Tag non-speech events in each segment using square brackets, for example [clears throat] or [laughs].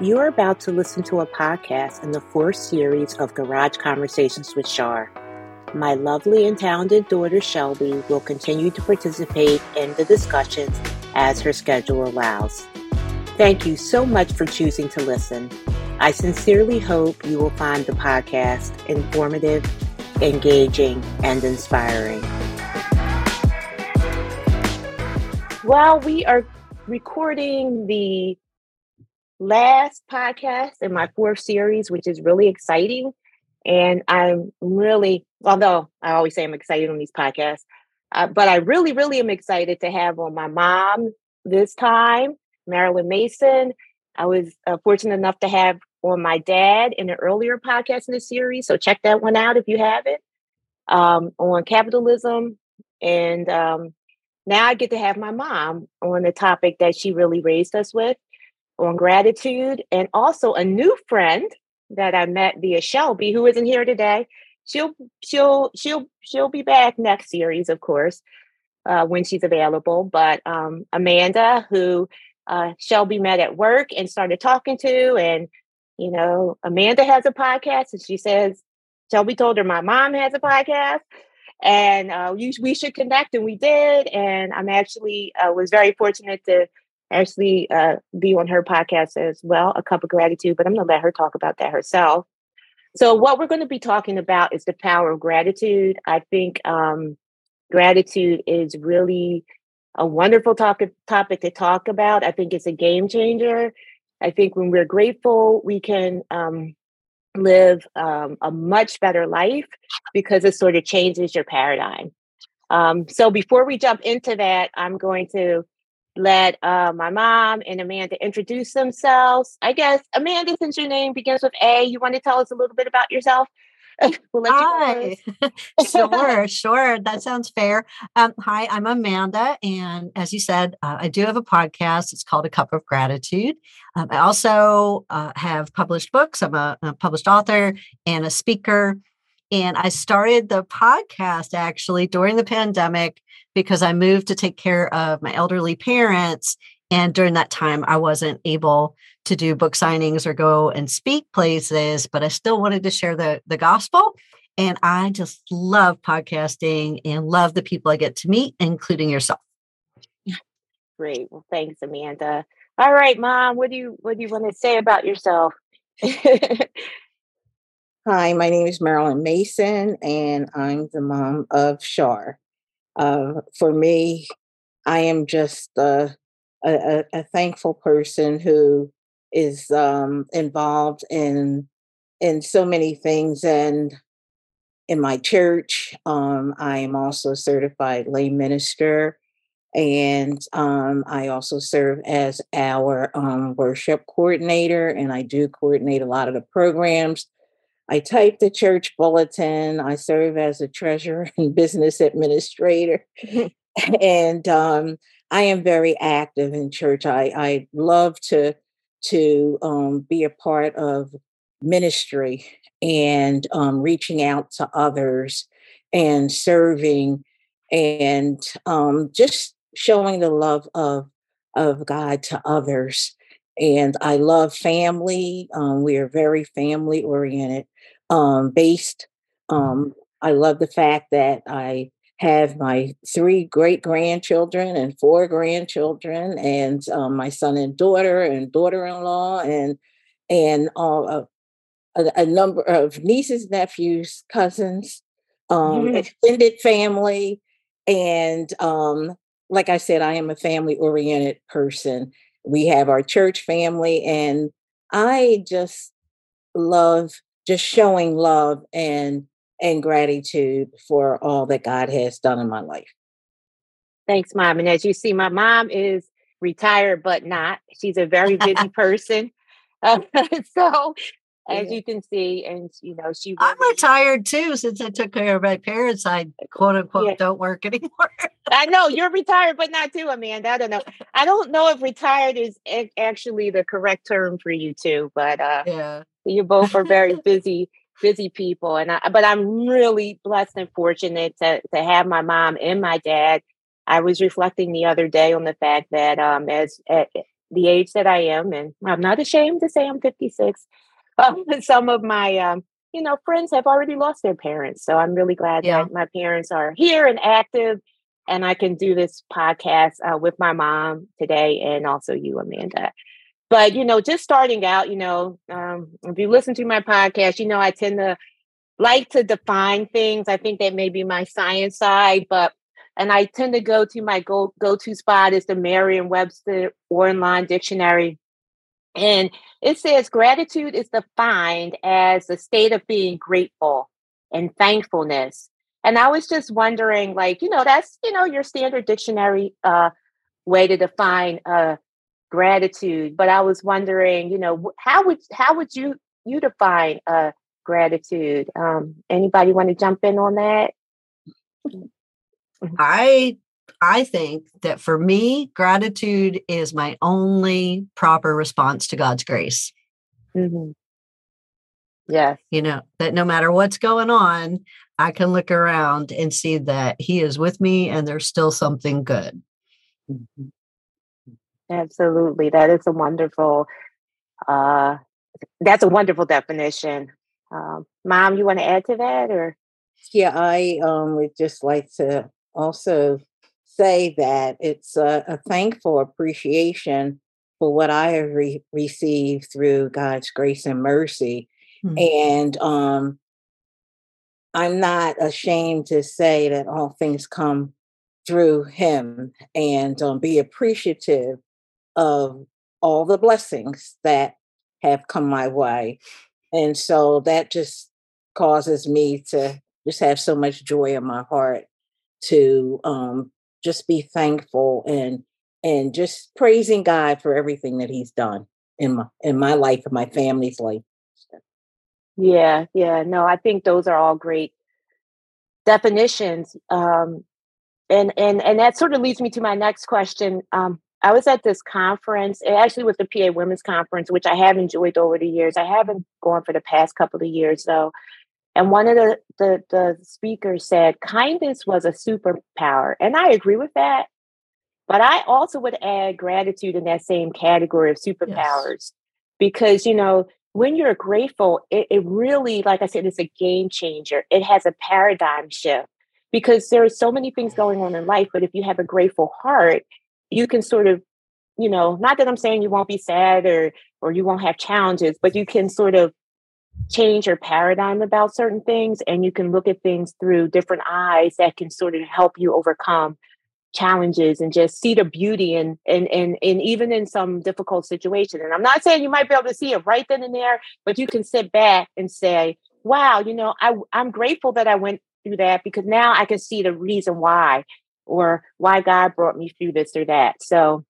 You are about to listen to a podcast in the fourth series of Garage Conversations with Shar. My lovely and talented daughter Shelby will continue to participate in the discussions as her schedule allows. Thank you so much for choosing to listen. I sincerely hope you will find the podcast informative, engaging, and inspiring. Well, we are recording the last podcast in my fourth series, which is really exciting. And I'm really, although I always say I'm excited on these podcasts, uh, but I really, really am excited to have on my mom this time, Marilyn Mason. I was uh, fortunate enough to have on my dad in an earlier podcast in the series. So check that one out if you haven't um, on capitalism. And um, now I get to have my mom on the topic that she really raised us with on gratitude and also a new friend that I met via Shelby, who isn't here today. She'll she'll she'll she'll be back next series, of course, uh, when she's available. But um, Amanda, who uh, Shelby met at work and started talking to, and you know, Amanda has a podcast, and she says Shelby told her my mom has a podcast, and uh, you, we should connect, and we did. And I'm actually uh, was very fortunate to actually uh, be on her podcast as well, A Cup of Gratitude, but I'm going to let her talk about that herself. So, what we're going to be talking about is the power of gratitude. I think um, gratitude is really a wonderful talk- topic to talk about. I think it's a game changer. I think when we're grateful, we can um, live um, a much better life because it sort of changes your paradigm. Um, so, before we jump into that, I'm going to let uh, my mom and Amanda introduce themselves. I guess, Amanda, since your name begins with A, you want to tell us a little bit about yourself? [laughs] we'll hi. [laughs] sure, [laughs] sure. That sounds fair. Um, hi, I'm Amanda. And as you said, uh, I do have a podcast. It's called A Cup of Gratitude. Um, I also uh, have published books. I'm a, a published author and a speaker. And I started the podcast actually during the pandemic because I moved to take care of my elderly parents. And during that time, I wasn't able to do book signings or go and speak places, but I still wanted to share the, the gospel. And I just love podcasting and love the people I get to meet, including yourself. Great. Well, thanks, Amanda. All right, Mom, what do you what do you want to say about yourself? [laughs] Hi, my name is Marilyn Mason, and I'm the mom of Shar. Uh, for me, I am just a, a, a thankful person who is um, involved in in so many things and in my church um, i am also a certified lay minister and um, i also serve as our um, worship coordinator and i do coordinate a lot of the programs I type the church bulletin. I serve as a treasurer [laughs] and business administrator. [laughs] and um, I am very active in church. I, I love to to um, be a part of ministry and um, reaching out to others and serving and um, just showing the love of of God to others. And I love family. Um, we are very family oriented um, based. Um, I love the fact that I have my three great grandchildren and four grandchildren, and um, my son and daughter and daughter-in-law, and and all uh, a, a, number of nieces, nephews, cousins, um, mm-hmm. extended family, and um, like I said, I am a family-oriented person. We have our church family, and I just love just showing love and and gratitude for all that God has done in my life. Thanks, mom. And as you see, my mom is retired, but not. She's a very busy [laughs] person. Uh, [laughs] so as you can see, and you know, she. Really, I'm retired too, since I took care of my parents. I quote unquote yeah. don't work [laughs] anymore. I know you're retired, but not too, Amanda. I don't know. I don't know if retired is actually the correct term for you too, but uh, yeah, you both are very busy, busy people, and I. But I'm really blessed and fortunate to to have my mom and my dad. I was reflecting the other day on the fact that um, as at the age that I am, and I'm not ashamed to say I'm 56. [laughs] Um, some of my, um, you know, friends have already lost their parents, so I'm really glad yeah. that my parents are here and active, and I can do this podcast uh, with my mom today, and also you, Amanda. But you know, just starting out, you know, um, if you listen to my podcast, you know, I tend to like to define things. I think that may be my science side, but and I tend to go to my go go to spot is the Merriam-Webster online dictionary, and it says gratitude is defined as the state of being grateful and thankfulness. And I was just wondering, like, you know, that's you know your standard dictionary uh, way to define uh, gratitude. But I was wondering, you know, how would how would you you define uh, gratitude? Um, anybody want to jump in on that? Mm-hmm. I I think that for me, gratitude is my only proper response to God's grace. Mm-hmm. Yes. You know, that no matter what's going on, I can look around and see that He is with me and there's still something good. Mm-hmm. Absolutely. That is a wonderful, uh, that's a wonderful definition. Um, Mom, you want to add to that or? Yeah, I um, would just like to also say that it's a, a thankful appreciation for what I have re- received through God's grace and mercy. Mm-hmm. And um, I'm not ashamed to say that all things come through Him and um, be appreciative of all the blessings that have come my way. And so that just causes me to just have so much joy in my heart to um, just be thankful and and just praising God for everything that He's done in my in my life and my family's life. Yeah, yeah. No, I think those are all great definitions. Um, and and and that sort of leads me to my next question. Um, I was at this conference, eh, actually with the PA Women's Conference, which I have enjoyed over the years. I haven't gone for the past couple of years though. And one of the, the, the speakers said kindness was a superpower. And I agree with that. But I also would add gratitude in that same category of superpowers yes. because, you know, when you're grateful, it, it really, like I said, it's a game changer. It has a paradigm shift because there are so many things going on in life. But if you have a grateful heart, you can sort of, you know, not that I'm saying you won't be sad or or you won't have challenges, but you can sort of change your paradigm about certain things and you can look at things through different eyes that can sort of help you overcome challenges and just see the beauty and and and and even in some difficult situation. And i'm not saying you might be able to see it right then and there but you can sit back and say wow you know i i'm grateful that i went through that because now i can see the reason why or why god brought me through this or that so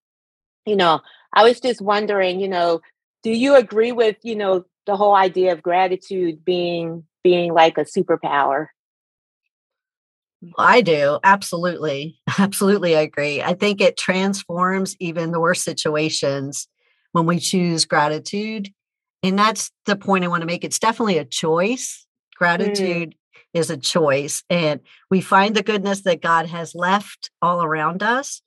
you know i was just wondering you know do you agree with you know the whole idea of gratitude being being like a superpower I do. Absolutely. [laughs] Absolutely. I agree. I think it transforms even the worst situations when we choose gratitude. And that's the point I want to make. It's definitely a choice. Mm. Gratitude mm. Is a choice. And we find the goodness that God has left all around us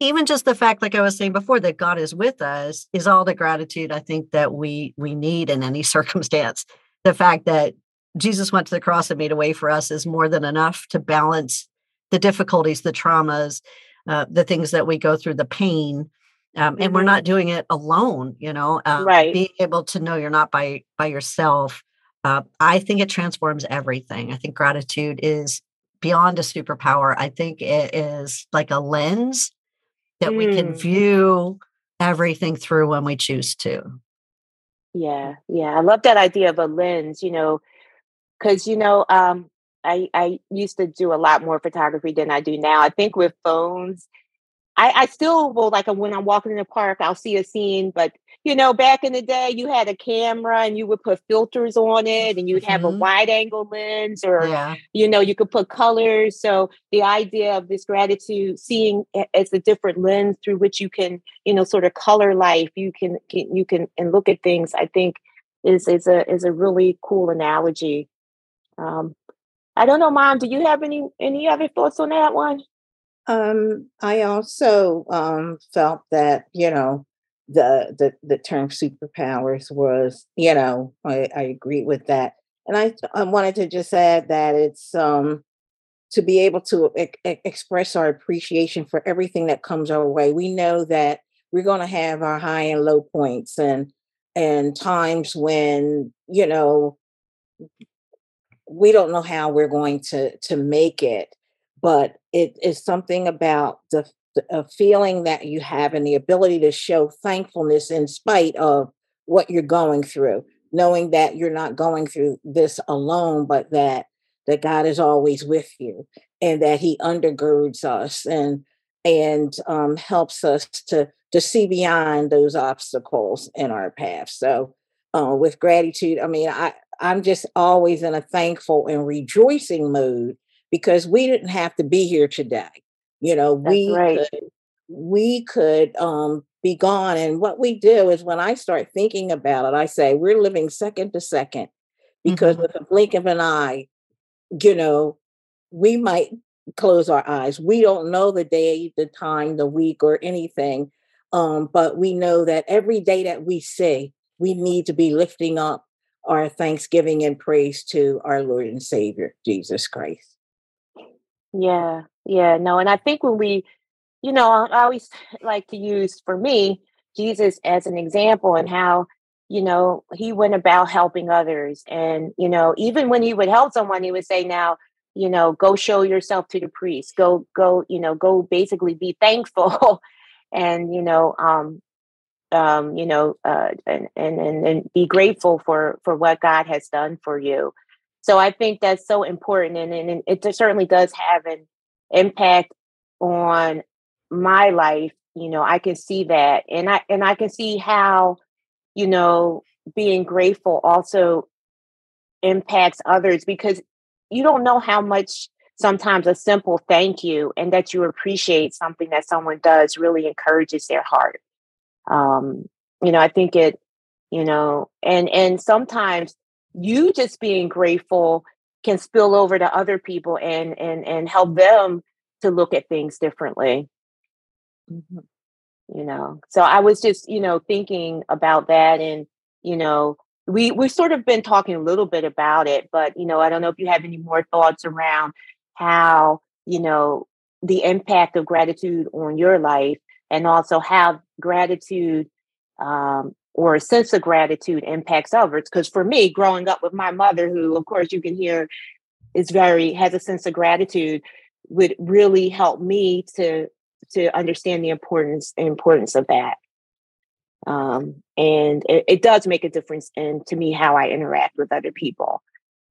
even just the fact like i was saying before that god is with us is all the gratitude i think that we we need in any [laughs] circumstance the fact that jesus went to the cross and made a way for us is more than enough to balance the difficulties the traumas uh, the things that we go through the pain um, and mm-hmm. we're not doing it alone you know um, right being able to know you're not by by yourself uh, i think it transforms everything i think gratitude is beyond a superpower i think it is like a lens that mm. we can mm. view everything through when we choose to. Yeah, yeah. I love that idea of a lens, you know, because, you know, um, I, I used to do a lot more photography than I do now. I think with phones, I, I still will like when I'm walking in the park, I'll see a scene, but you know, back in the day, you had a camera and you would put filters on it and you'd have mm-hmm. a wide angle lens or, yeah. you know, you could put colors. So the idea of this gratitude, seeing as a different lens through which you can, you know, sort of color life, you can, you can, and look at things, I think is, is a, is a really cool analogy. Um, I don't know, mom, do you have any, any other thoughts on that one? Um, I also um, felt that, you know, the the the term superpowers was, you know, I, I agree with that. And I I wanted to just add that it's um to be able to e- express our appreciation for everything that comes our way. We know that we're going to have our high and low points and and times when you know we don't know how we're going to to make it but it is something about the, the feeling that you have and the ability to show thankfulness in spite of what you're going through knowing that you're not going through this alone but that that God is always with you and that he undergirds us and and um, helps us to to see beyond those obstacles in our path. So uh, with gratitude, I mean, I I'm just always in a thankful and rejoicing mood because we didn't have to be here today. You know, That's we right. could we could um, be gone. And what we do is when I start thinking about it, I say we're living second to second because mm-hmm. with a blink of an eye, you know, we might close our eyes. We don't know the day, the time, the week, or anything. Um, but we know that every day that we see, we need to be lifting up our thanksgiving and praise to our Lord and Savior, Jesus Christ. Yeah, yeah, no. And I think when we, you know, I always [sighs] like to use for me, Jesus as an example and how you know, he went about helping others. And, you know, even when he would help someone, he would say, now, you know, go show yourself to the priest. Go, go, you know, go basically be thankful [laughs] and, you know, um, um, you know, uh, and, and, and, and be grateful for, for what God has done for you. So I think that's so important. And, and it certainly does have an impact on my life. You know, I can see that. And I, and I can see how, you know, being grateful also impacts others because you don't know how much sometimes a simple thank you and that you appreciate something that someone does really encourages their heart. Um, you know, I think it, you know, and and sometimes you just being grateful can spill over to other people and and and help them to look at things differently. Mm-hmm you know so i was just you know thinking about that and you know we we've sort of been talking a little bit about it but you know i don't know if you have any more thoughts around how you know the impact of gratitude on your life and also how gratitude um, or a sense of gratitude impacts others because for me growing up with my mother who of course you can hear is very has a sense of gratitude would really help me to to understand the importance importance of that. Um, and it, it, does make a difference in to me how I interact with other people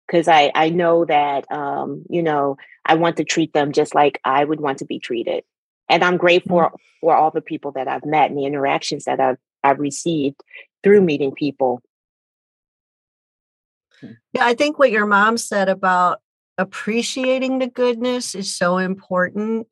because I I know that um, you know I want to treat them just like I would want to be treated, and I'm grateful mm-hmm. for all the people that I've met and the interactions that I've I've received through meeting people. Yeah, I think what your mom said about appreciating the goodness is so important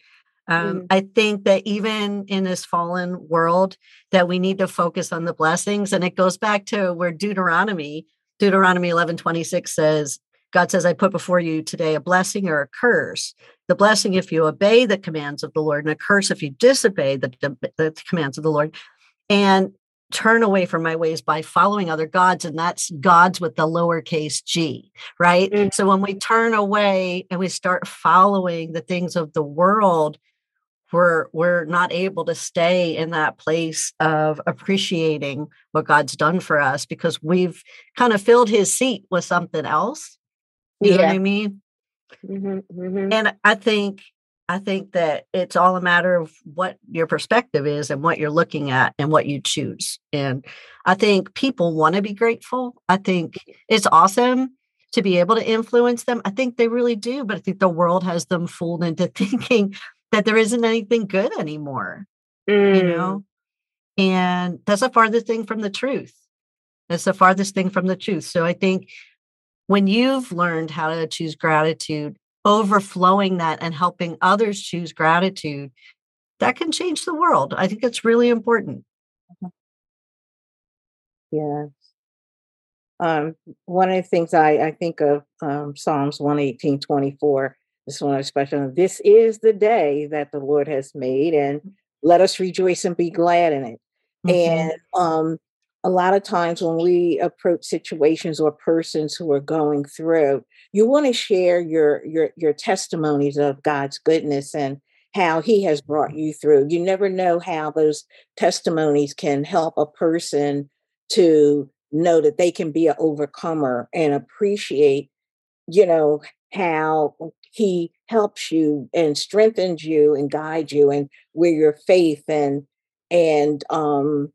um, mm. I think that even in this fallen world, that we need to focus on the blessings. And it goes back to where Deuteronomy, Deuteronomy 11 26 says, God says, I put before you today a blessing or a curse. The blessing if you obey the commands of the Lord, and a curse if you disobey the, the commands of the Lord. And turn away from my ways by following other gods and that's gods with the lowercase g right mm-hmm. so when we turn away and we start following the things of the world we're we're not able to stay in that place of appreciating what God's done for us because we've kind of filled his seat with something else. You yeah. know what I mean? Mm-hmm, mm-hmm. And I think I think that it's all a matter of what your perspective is and what you're looking at and what you choose. And I think people want to be grateful. I think it's awesome to be able to influence them. I think they really do, but I think the world has them fooled into [laughs] thinking that there isn't anything good anymore, mm. you know? And that's the farthest thing from the truth. That's the farthest thing from the truth. So I think when you've learned how to choose gratitude, overflowing that and helping others choose gratitude, that can change the world. I think it's really important. Mm-hmm. Yes. Um, one of the things I, I think of um, Psalms 118, 24, this one is special. This is the day that the Lord has made, and let us rejoice and be glad in it. Mm-hmm. And um, a lot of times when we approach situations or persons who are going through, you want to share your your your testimonies of God's goodness and how he has brought you through. You never know how those testimonies can help a person to know that they can be an overcomer and appreciate, you know, how he helps you and strengthens you and guides you and where your faith and and um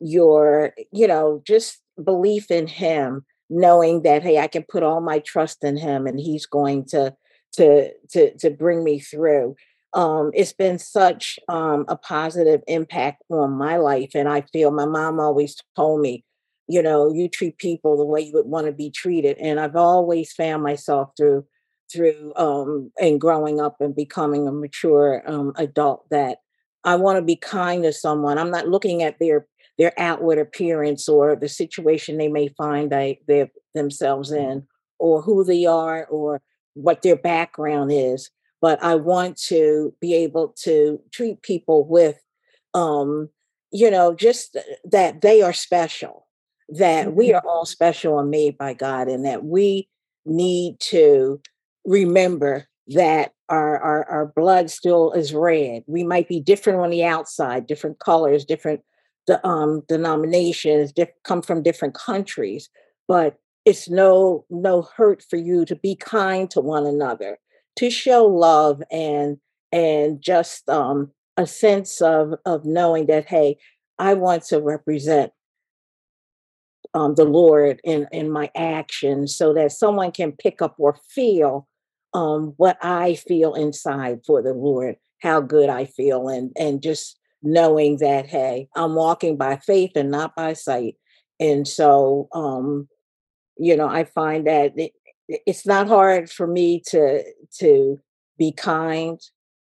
your you know just belief in him knowing that hey i can put all my trust in him and he's going to to to to bring me through. Um it's been such um a positive impact on my life and i feel my mom always told me you know you treat people the way you would want to be treated and i've always found myself through through um and growing up and becoming a mature um adult that i want to be kind to someone. I'm not looking at their their outward appearance or the situation they may find they, they themselves in or who they are or what their background is but i want to be able to treat people with um you know just that they are special that we are mm-hmm. all special and made by god and that we need to remember that our, our, our blood still is red we might be different on the outside different colors different um, denominations diff- come from different countries, but it's no no hurt for you to be kind to one another, to show love and and just um, a sense of of knowing that hey, I want to represent um, the Lord in in my actions, so that someone can pick up or feel um, what I feel inside for the Lord, how good I feel, and and just knowing that hey i'm walking by faith and not by sight. And so um you know i find that it, it's not hard for me to to be kind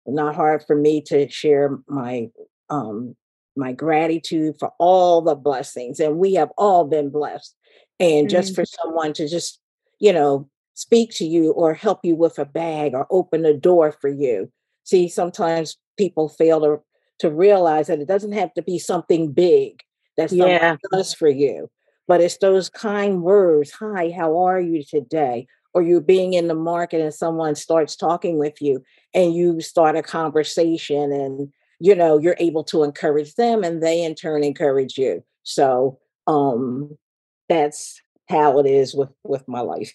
not hard for me to share my um my gratitude for all the blessings and we have all been blessed. And just mm-hmm. for someone to just you know speak to you or help you with a bag or open a door for you. See sometimes people fail to to realize that it doesn't have to be something big that someone yeah. does for you, but it's those kind words. Hi, how are you today? Or you being in the market and someone starts talking with you and you start a conversation and you know you're able to encourage them and they in turn encourage you. So um that's how it is with with my life.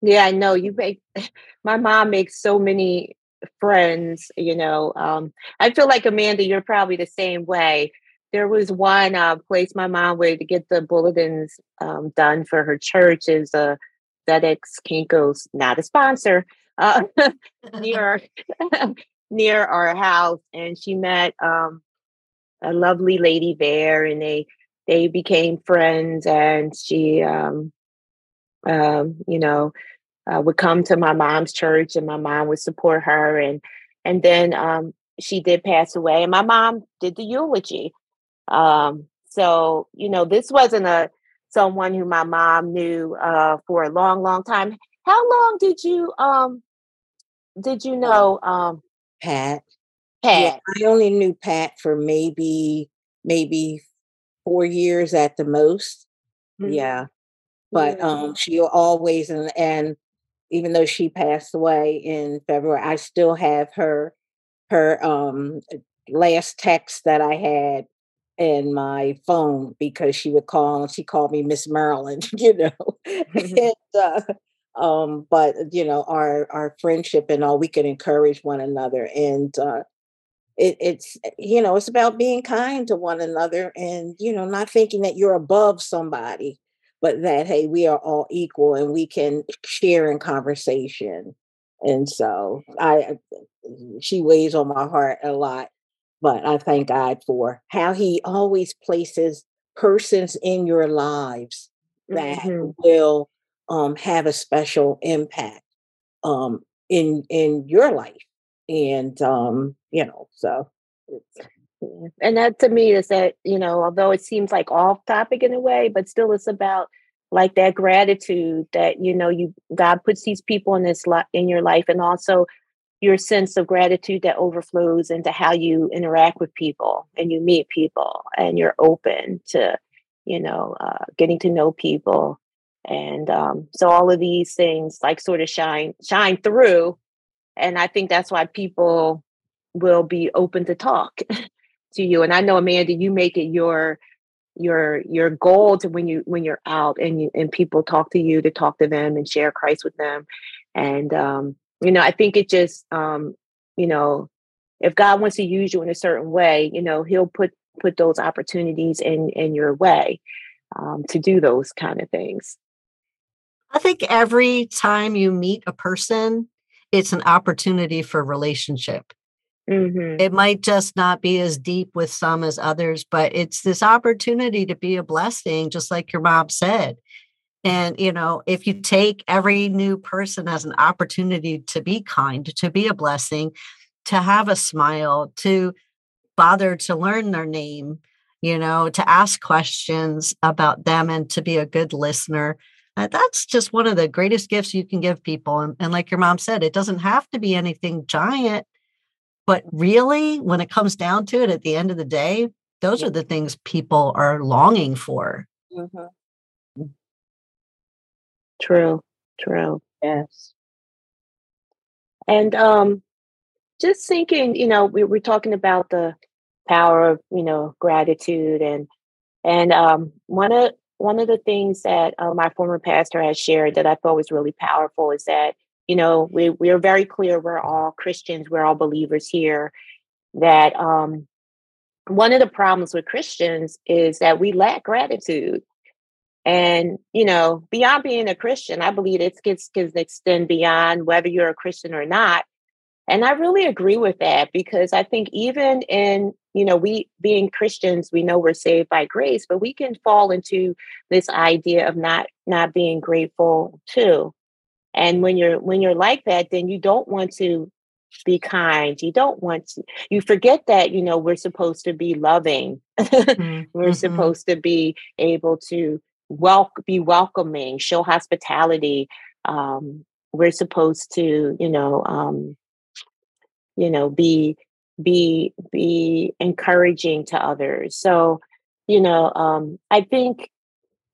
yeah, I know you make [laughs] my mom makes so many friends, you know. Um, I feel like Amanda, you're probably the same way. There was one uh, place my mom would get the bulletins um, done for her church is a FedEx Kinko's, not a sponsor, uh, [laughs] near [laughs] near our house, and she met um, a lovely lady there, and they they became friends, and she, um, um, you know, uh, would come to my mom's church and my mom would support her and and then um, she did pass away and my mom did the eulogy. Um, so you know this wasn't a someone who my mom knew uh, for a long long time. How long did you um did you know um pat? Pat? Yeah, i only knew pat for maybe maybe four years at the most. Mm-hmm. yeah. But um she always and and even though she passed away in February, I still have her her um last text that I had in my phone because she would call and she called me Miss Marilyn, [laughs] you know. and, uh, um, but you know, our our friendship and all we can encourage one another and uh it, it's you know it's about being kind to one another and you know not thinking that you're above somebody but that hey we are all equal and we can share in conversation and so i she weighs on my heart a lot but i thank god for how he always places persons in your lives that mm-hmm. will um, have a special impact um, in in your life and um, you know so and that to me is that you know although it seems like off topic in a way but still it's about like that gratitude that you know you god puts these people in this li- in your life and also your sense of gratitude that overflows into how you interact with people and you meet people and you're open to you know uh, getting to know people. And um, so all of these things like sort of shine shine through and i think that's why people will be open to talk [laughs] to you and i know amanda you make it your your your goal to when you when you're out and you and people talk to you to talk to them and share christ with them. And um you know i think it just um you know if god wants to use you in a certain way you know he'll put put those opportunities in in your way um, to do those kind of things. I think every time you meet a person it's an opportunity for relationship Mm-hmm. It might just not be as deep with some as others, but it's this opportunity to be a blessing, just like your mom said. And, you know, if you take every new person as an opportunity to be kind, to be a blessing, to have a smile, to bother to learn their name, you know, to ask questions about them and to be a good listener. Uh, that's just one of the greatest gifts you can give people. And, and like your mom said, it doesn't have to be anything giant but really, when it comes down to it, at the end of the day, those are the things people are longing for. Mm-hmm. Mm. True, true. Yes. And um, just thinking, you know, we, we're talking about the power of, you know, gratitude and and um, one of one of the things that uh, my former pastor has shared that I thought was really powerful is that you know we, we're very clear we're all christians we're all believers here that um, one of the problems with christians is that we lack gratitude. And you know beyond being a christian i believe it gets can extend beyond whether you're a christian or not. And i really agree with that because i think even in you know we being christians we know we're saved by grace but we can fall into this idea of not not being grateful too and when you're when you're like that then you don't want to be kind you don't want to you forget that you know we're supposed to be loving mm-hmm. [laughs] we're mm-hmm. supposed to be able to welcome be welcoming show hospitality um we're supposed to you know um you know be be be encouraging to others so you know um i think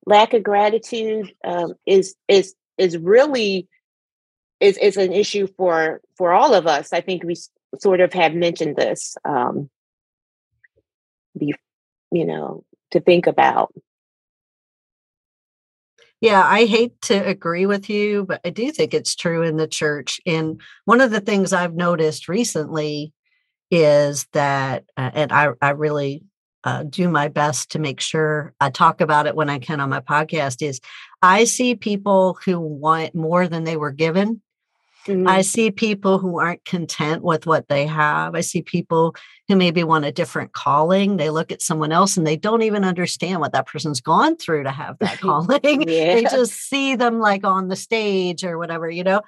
lack of gratitude um is is is really is is an issue for for all of us. I think we sort of have mentioned this, um, be, you know, to think about. Yeah, I hate to agree with you, but I do think it's true in the church. And one of the things I've noticed recently is that, uh, and I, I really uh, do my best to make sure I talk about it when I can on my podcast, is I see people who want more than they were given Mm-hmm. I see people who aren't content with what they have. I see people who maybe want a different calling. They look at someone else and they don't even understand what that person's gone through to have that [laughs] calling. [laughs] yeah. They just see them like on the stage or whatever, you know.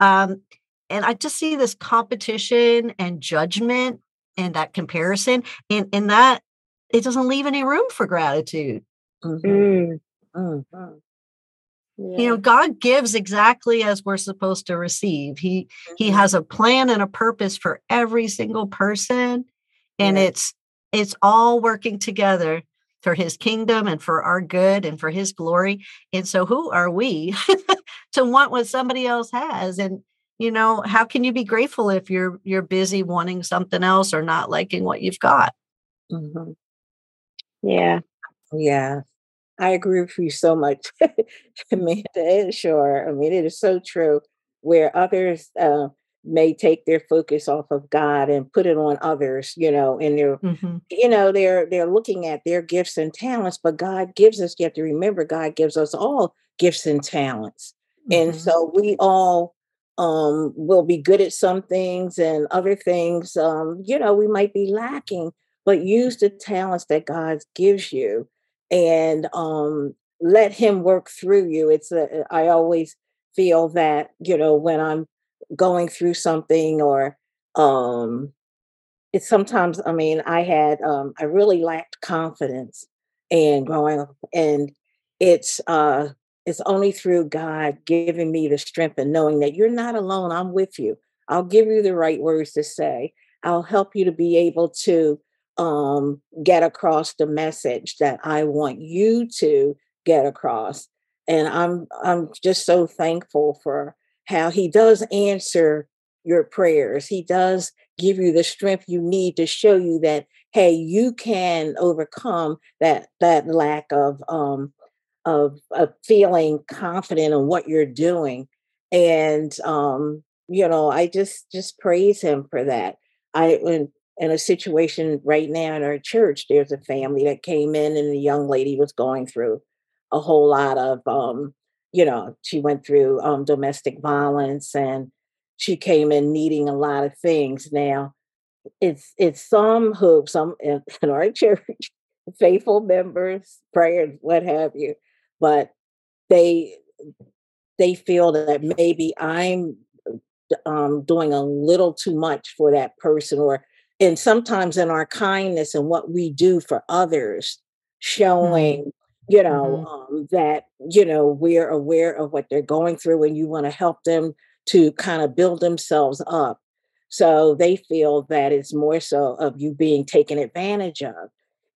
Um, and I just see this competition and judgment and that comparison, and and that it doesn't leave any room for gratitude. Mm-hmm. Mm. Mm-hmm. Yeah. You know, God gives exactly as we're supposed to receive. He mm-hmm. he has a plan and a purpose for every single person and yeah. it's it's all working together for his kingdom and for our good and for his glory. And so who are we [laughs] to want what somebody else has and you know, how can you be grateful if you're you're busy wanting something else or not liking what you've got? Mm-hmm. Yeah. Yeah. I agree with you so much, [laughs] [laughs] Amanda. Sure. I mean, it is so true. Where others uh, may take their focus off of God and put it on others, you know, and they're, mm-hmm. you know, they're they're looking at their gifts and talents, but God gives us. You have to remember, God gives us all gifts and talents, mm-hmm. and so we all um will be good at some things and other things um you know we might be lacking but use the talents that god gives you and um, let him work through you. It's a, I always feel that you know when I'm going through something or um, it's sometimes I mean I had um, I really lacked confidence and growing up and it's uh it's only through God giving me the strength and knowing that you're not alone. I'm with you. I'll give you the right words to say. I'll help you to be able to um, get across the message that I want you to get across. And I'm I'm just so thankful for how he does answer your prayers. He does give you the strength you need to show you that hey, you can overcome that that lack of um of, of feeling confident in what you're doing. And um, you know, I just just praise him for that. I in in a situation right now in our church, there's a family that came in and the young lady was going through a whole lot of um, you know, she went through um domestic violence and she came in needing a lot of things. Now, it's it's some who some in, [laughs] in our church, faithful members, prayers, what have you, but they they feel that maybe I'm um, doing a little too much for that person, or and sometimes in our kindness and what we do for others, showing mm-hmm. you know mm-hmm. um, that you know we're aware of what they're going through, and you want to help them to kind of build themselves up. So they feel that it's more so of you being taken advantage of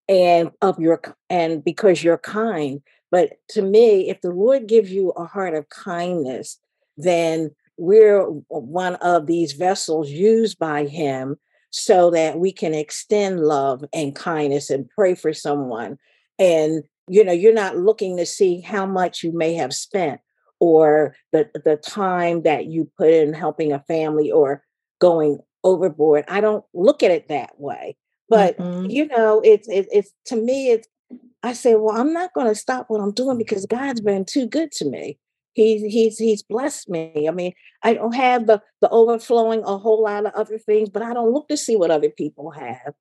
and of your and because you're kind. But to me, if the Lord gives you a heart of kindness, then we're one of these vessels used by him so that we can extend love and kindness and pray for someone. And you know, you're not looking to see how much you may have spent or the the time that you put in helping a family or going overboard. I don't look at it that way. But mm-hmm. you know, it's it, it's to me it's I say, well, I'm not going to stop what I'm doing because God's been too good to me. He's he's he's blessed me. I mean, I don't have the the overflowing a whole lot of other things, but I don't look to see what other people have.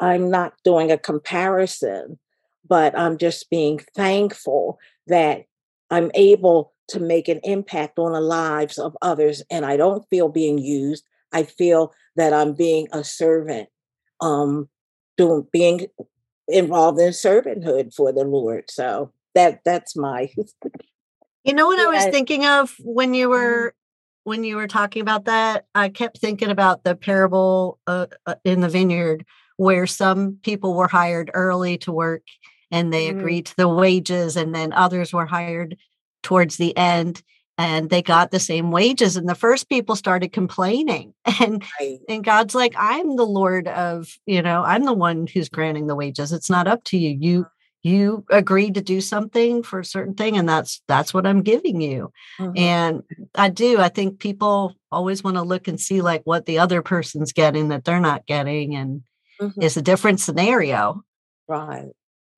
I'm not doing a comparison, but I'm just being thankful that I'm able to make an impact on the lives of others and I don't feel being used. I feel that I'm being a servant, um, doing being involved in servanthood for the Lord. So that that's my [laughs] You know what yeah. I was thinking of when you mm-hmm. were when you were talking about that? I kept thinking about the parable uh, uh, in the vineyard where some people were hired early to work and they mm. agreed to the wages and then others were hired towards the end and they got the same wages and the first people started complaining [laughs] and right. and god's like i'm the lord of you know i'm the one who's granting the wages it's not up to you you you agreed to do something for a certain thing and that's that's what i'm giving you mm-hmm. and i do i think people always want to look and see like what the other person's getting that they're not getting and mm-hmm. it's a different scenario right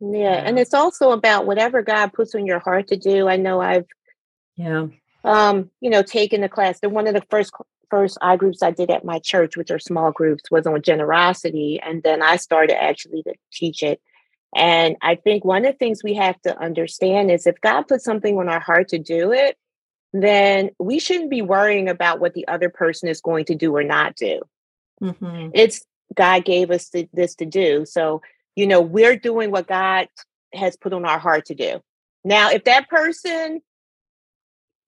yeah, and it's also about whatever God puts on your heart to do. I know I've, yeah, um, you know, taken the class. The one of the first first I groups I did at my church, which are small groups, was on generosity, and then I started actually to teach it. And I think one of the things we have to understand is if God puts something on our heart to do it, then we shouldn't be worrying about what the other person is going to do or not do. Mm-hmm. It's God gave us this to do. So you know, we're doing what God has put on our heart to do. Now, if that person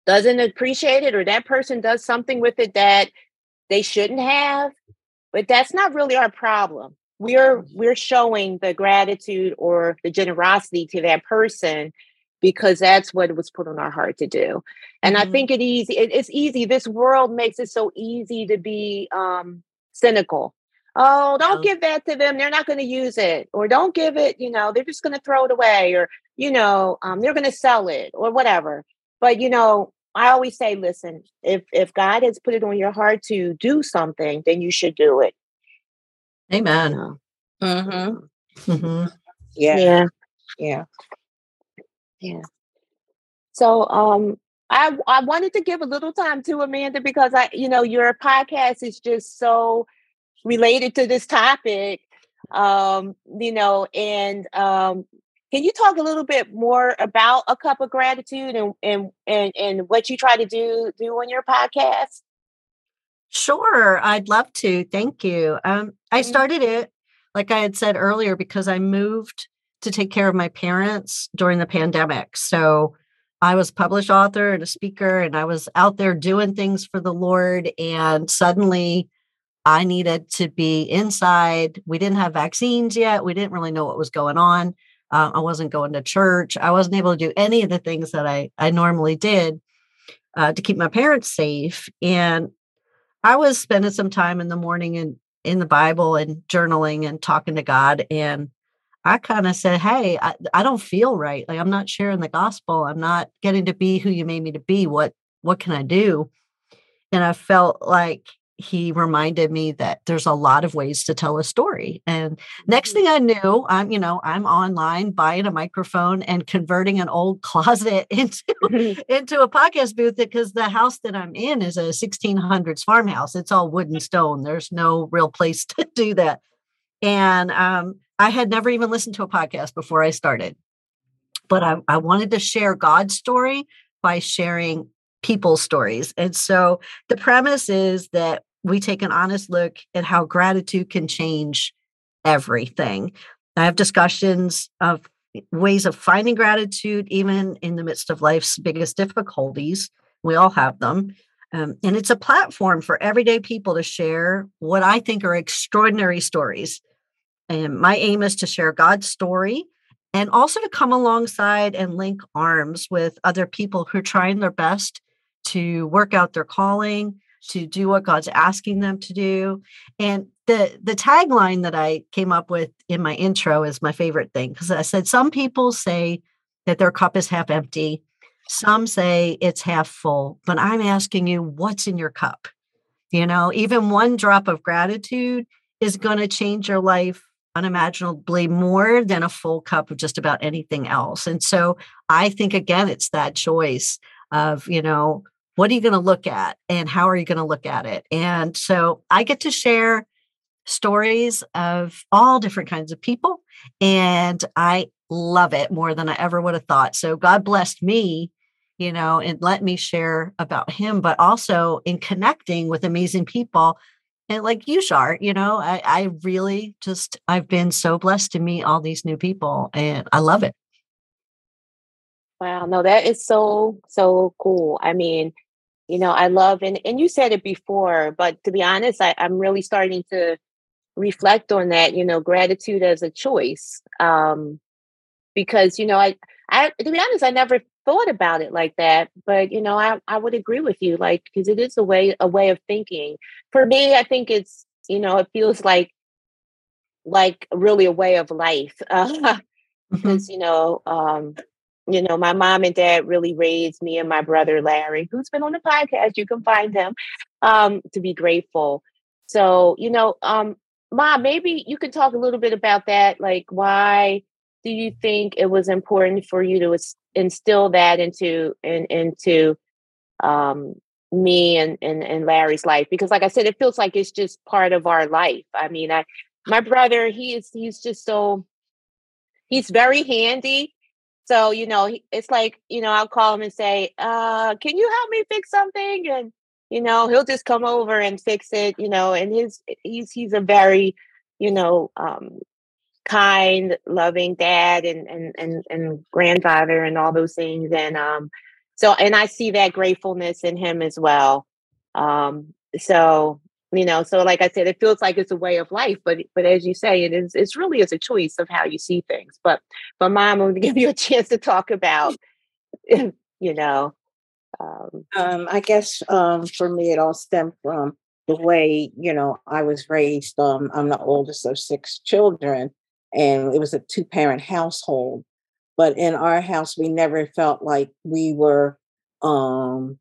doesn't appreciate it or that person does something with it that they shouldn't have, but that's not really our problem. We're we're showing the gratitude or the generosity to that person because that's what was put on our heart to do. And mm-hmm. I think it easy. It, it's easy. This world makes it so easy to be um, cynical oh don't give that to them they're not going to use it or don't give it you know they're just going to throw it away or you know um, they're going to sell it or whatever but you know i always say listen if if god has put it on your heart to do something then you should do it amen you know? mm-hmm. Mm-hmm. yeah yeah yeah yeah so um I, I wanted to give a little time to Amanda because I, you know, your podcast is just so related to this topic um you know and um can you talk a little bit more about a cup of gratitude and and and, and what you try to do do on your podcast sure i'd love to thank you um i mm-hmm. started it like i had said earlier because i moved to take care of my parents during the pandemic so I was a published author and a speaker, and I was out there doing things for the Lord. And suddenly I needed to be inside. We didn't have vaccines yet. We didn't really know what was going on. Uh, I wasn't going to church. I wasn't able to do any of the things that I, I normally did uh, to keep my parents safe. And I was spending some time in the morning and in the Bible and journaling and talking to God. And I kind of said, Hey, I, I don't feel right. Like I'm not sharing the gospel. I'm not getting to be who you made me to be. What what can I do? And I felt like he reminded me that there's a lot of ways to tell a story. And next mm-hmm. thing I knew, I'm, you know, I'm online buying a microphone and converting an old [laughs] closet into [laughs] into a podcast booth because the house that I'm in is a 1600s farmhouse. It's all wood and [laughs] stone. There's no real place to do that. And um, I had never even listened to a podcast before I started. But I, I wanted to share God's story by sharing people's stories. And so the premise is that we take an honest look at how gratitude can change everything. I have discussions of ways of finding gratitude, even in the midst of life's biggest difficulties. We all have them. Um, and it's a platform for everyday people to share what I think are extraordinary stories. And my aim is to share God's story and also to come alongside and link arms with other people who are trying their best to work out their calling, to do what God's asking them to do. And the the tagline that I came up with in my intro is my favorite thing because I said some people say that their cup is half empty. Some say it's half full, but I'm asking you what's in your cup? You know, even one drop of gratitude is going to change your life unimaginably more than a full cup of just about anything else. And so I think again it's that choice of, you know, what are you going to look at and how are you going to look at it? And so I get to share stories of all different kinds of people. And I love it more than I ever would have thought. So God blessed me, you know, and let me share about him, but also in connecting with amazing people. And like you, Shar, you know, I, I really just, I've been so blessed to meet all these new people and I love it. Wow, no, that is so, so cool. I mean, you know i love and and you said it before but to be honest I, i'm really starting to reflect on that you know gratitude as a choice um because you know i i to be honest i never thought about it like that but you know i i would agree with you like because it is a way a way of thinking. For me i think it's you know it feels like like really a way of life uh, [laughs] because you know um you know, my mom and dad really raised me and my brother Larry, who's been on the podcast. You can find him um, to be grateful. So, you know, um, mom, maybe you could talk a little bit about that. Like, why do you think it was important for you to instill that into in, into um, me and, and and Larry's life? Because, like I said, it feels like it's just part of our life. I mean, I my brother, he is he's just so he's very handy so, you know, it's like, you know, I'll call him and say, uh, can you help me fix something? And, you know, he'll just come over and fix it, you know, and his he's he's a very, you know, um, kind, loving dad and and and and grandfather and all those things. And um so and I see that gratefulness in him as well. Um so you know so like i said it feels like it's a way of life but but as you say it is it's really is a choice of how you see things but but mom i'm going [laughs] to give you a chance to talk about [laughs] you know um, um, i guess um, for me it all stemmed from the way you know i was raised um, i'm the oldest of six children and it was a two parent household but in our house we never felt like we were um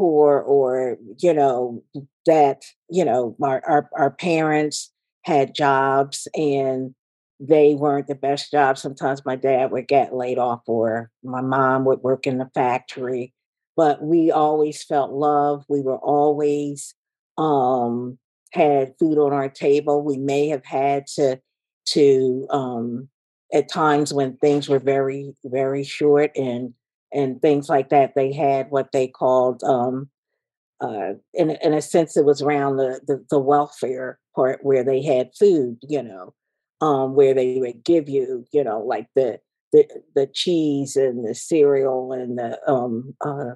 poor or you know that you know our, our, our parents had jobs and they weren't the best jobs sometimes my dad would get laid off or my mom would work in the factory but we always felt love we were always um had food on our table. We may have had to to um at times when things were very very short and and things like that. They had what they called, um, uh, in in a sense, it was around the, the, the welfare part where they had food, you know, um, where they would give you, you know, like the the the cheese and the cereal and the um uh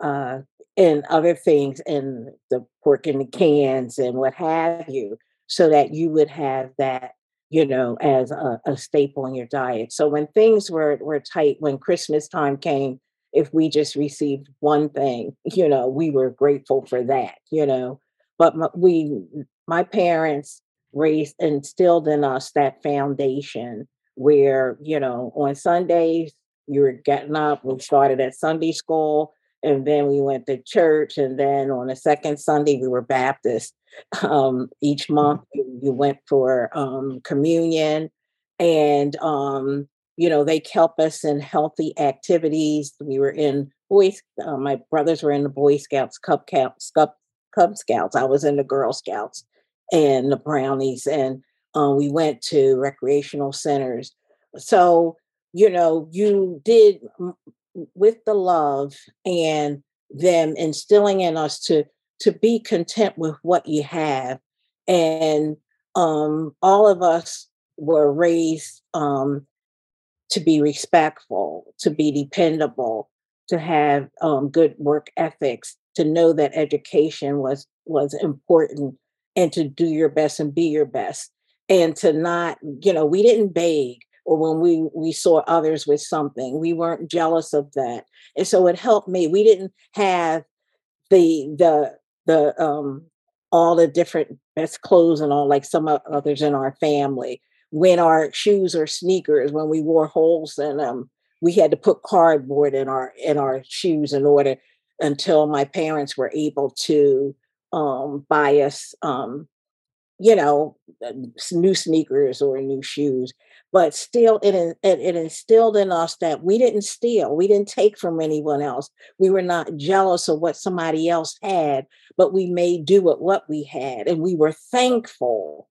uh and other things and the pork in the cans and what have you so that you would have that you know as a, a staple in your diet. So when things were were tight when christmas time came if we just received one thing [laughs] you know we were grateful for that you know. But my, we my parents raised instilled in us that foundation where you know on sundays you were getting up we started at sunday school and then we went to church and then on the second sunday we were baptist um, each month you, you went for um, communion and um, you know they help us in healthy activities. We were in boy uh, my brothers were in the boy scouts cub scouts cub, cub scouts. I was in the girl scouts and the brownies and uh, we went to recreational centers. So you know you did with the love and them instilling in us to to be content with what you have. And um all of us were raised um to be respectful to be dependable to have um, good work ethics to know that education was was important and to do your best and be your best. And to not you know we didn't beg or when we we saw others with something we weren't jealous of that. And so it helped me we didn't have the the the um all the different best clothes and all like some others in our family. When our shoes or sneakers when we wore holes in them we had to put cardboard in our in our shoes in order until my parents were able to um, buy us um, you know, uh, new sneakers or new shoes, but still it, it, it instilled in us that we didn't steal, we didn't take from anyone else. We were not jealous of what somebody else had, but we made do with what we had. And we were thankful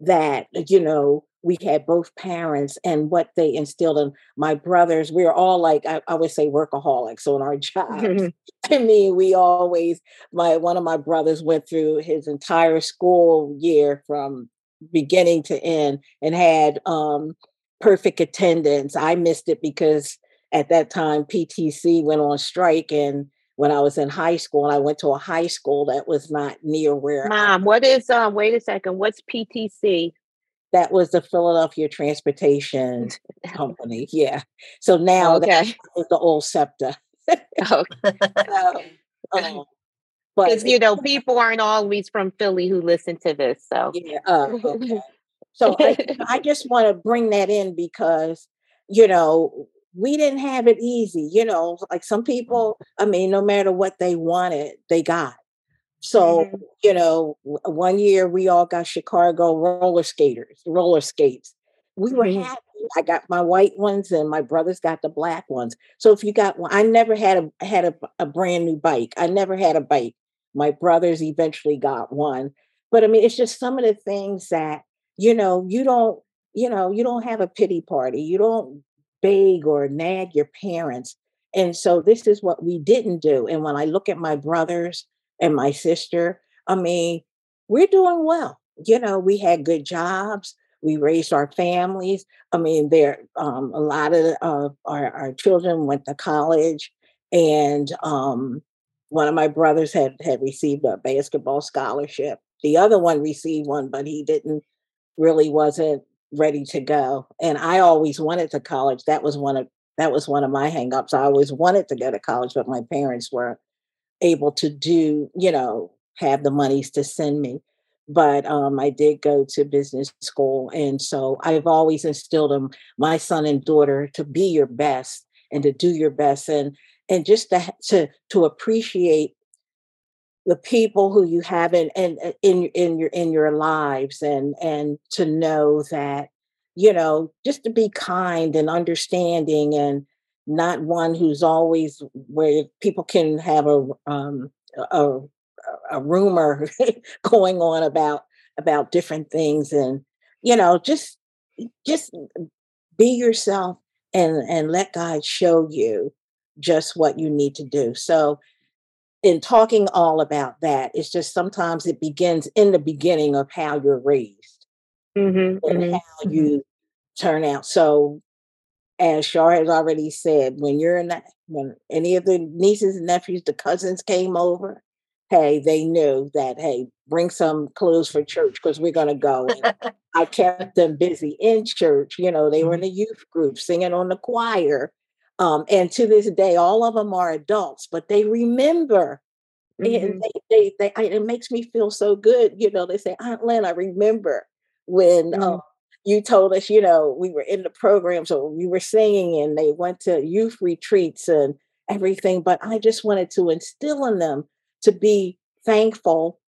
that, you know, we had both parents and what they instilled in my brothers. We are all like, I, I would say workaholics on our [laughs] jobs. [laughs] I mean, we always, my one of my brothers went through his entire school year from beginning to end and had um, perfect attendance. I missed it because at that time PTC went on strike and when I was in high school and I went to a high school that was not near where Mom, I, what is uh wait a second, what's PTC? That was the Philadelphia Transportation Company. [laughs] Yeah. So now okay. that is the old SEPTA. okay. [laughs] um, but you know, [laughs] people aren't always from Philly who listen to this. So yeah. Uh, [laughs] okay. So I, I [laughs] just want to bring that in because you know we didn't have it easy. You know, like some people. I mean, no matter what they wanted, they got. So, mm-hmm. you know, one year we all got Chicago roller skaters, roller skates. We were mm-hmm. happy. I got my white ones and my brothers got the black ones. So if you got one, I never had a had a, a brand new bike. I never had a bike. My brothers eventually got one. But I mean, it's just some of the things that, you know, you don't, you know, you don't have a pity party. You don't beg or nag your parents. And so this is what we didn't do. And when I look at my brothers, and my sister. I mean, we're doing well. You know, we had good jobs. We raised our families. I mean, there um, a lot of uh, our, our children went to college, and um, one of my brothers had had received a basketball scholarship. The other one received one, but he didn't really wasn't ready to go. And I always wanted to college. That was one of that was one of my hangups. I always wanted to go to college, but my parents were able to do, you know, have the monies to send me. But um, I did go to business school. And so I've always instilled in my son and daughter to be your best and to do your best and and just to to, to appreciate the people who you have in, in in in your in your lives and and to know that you know just to be kind and understanding and not one who's always where people can have a um, a, a rumor [laughs] going on about about different things and you know just just be yourself and and let God show you just what you need to do. So in talking all about that, it's just sometimes it begins in the beginning of how you're raised mm-hmm, and mm-hmm. how mm-hmm. you turn out. So as Shar has already said, when you're in that, when any of the nieces and nephews, the cousins came over, hey, they knew that, hey, bring some clothes for church because we're going to go. And [laughs] I kept them busy in church. You know, they were in Mm-hmm. youth group singing on the choir. Um, and to this day, all of them are adults, but they remember. Mhm. And they, they, they, it makes me feel so good. You know, they say, Aunt Lynn, I remember when Mhm. um, you told us, you know, we were in the program, so we were singing and they went to youth retreats and everything. But I just wanted to instill in them to be thankful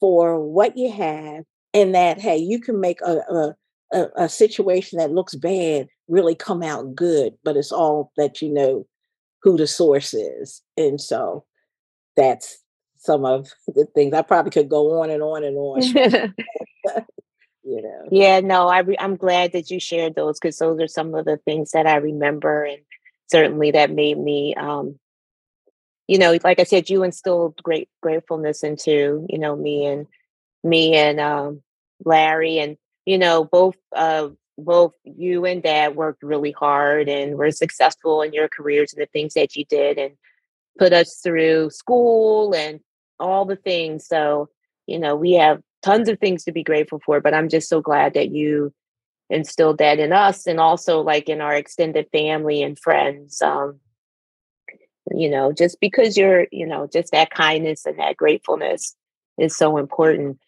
for what you have and that, hey, you can make a, a, a, a situation that looks bad really come out good, but it's all that you know who the source is. And so that's some of the things I probably could go on and on and on, [laughs] [laughs] you know. yeah, no, I re- I'm glad that you shared those because those are some of the things that I remember, and certainly that made me, um, you know, like I said, you instilled great gratefulness into you know me and me and um, Larry, and you know both uh, both you and Dad worked really hard and were successful in your careers and the things that you did, and put us through school and all the things. So you know we have tons of things to be grateful for, but I'm just so glad that you instilled that in us and also like in our extended family and friends. Um, you know, just because you're, you know, just that kindness and that gratefulness is so important.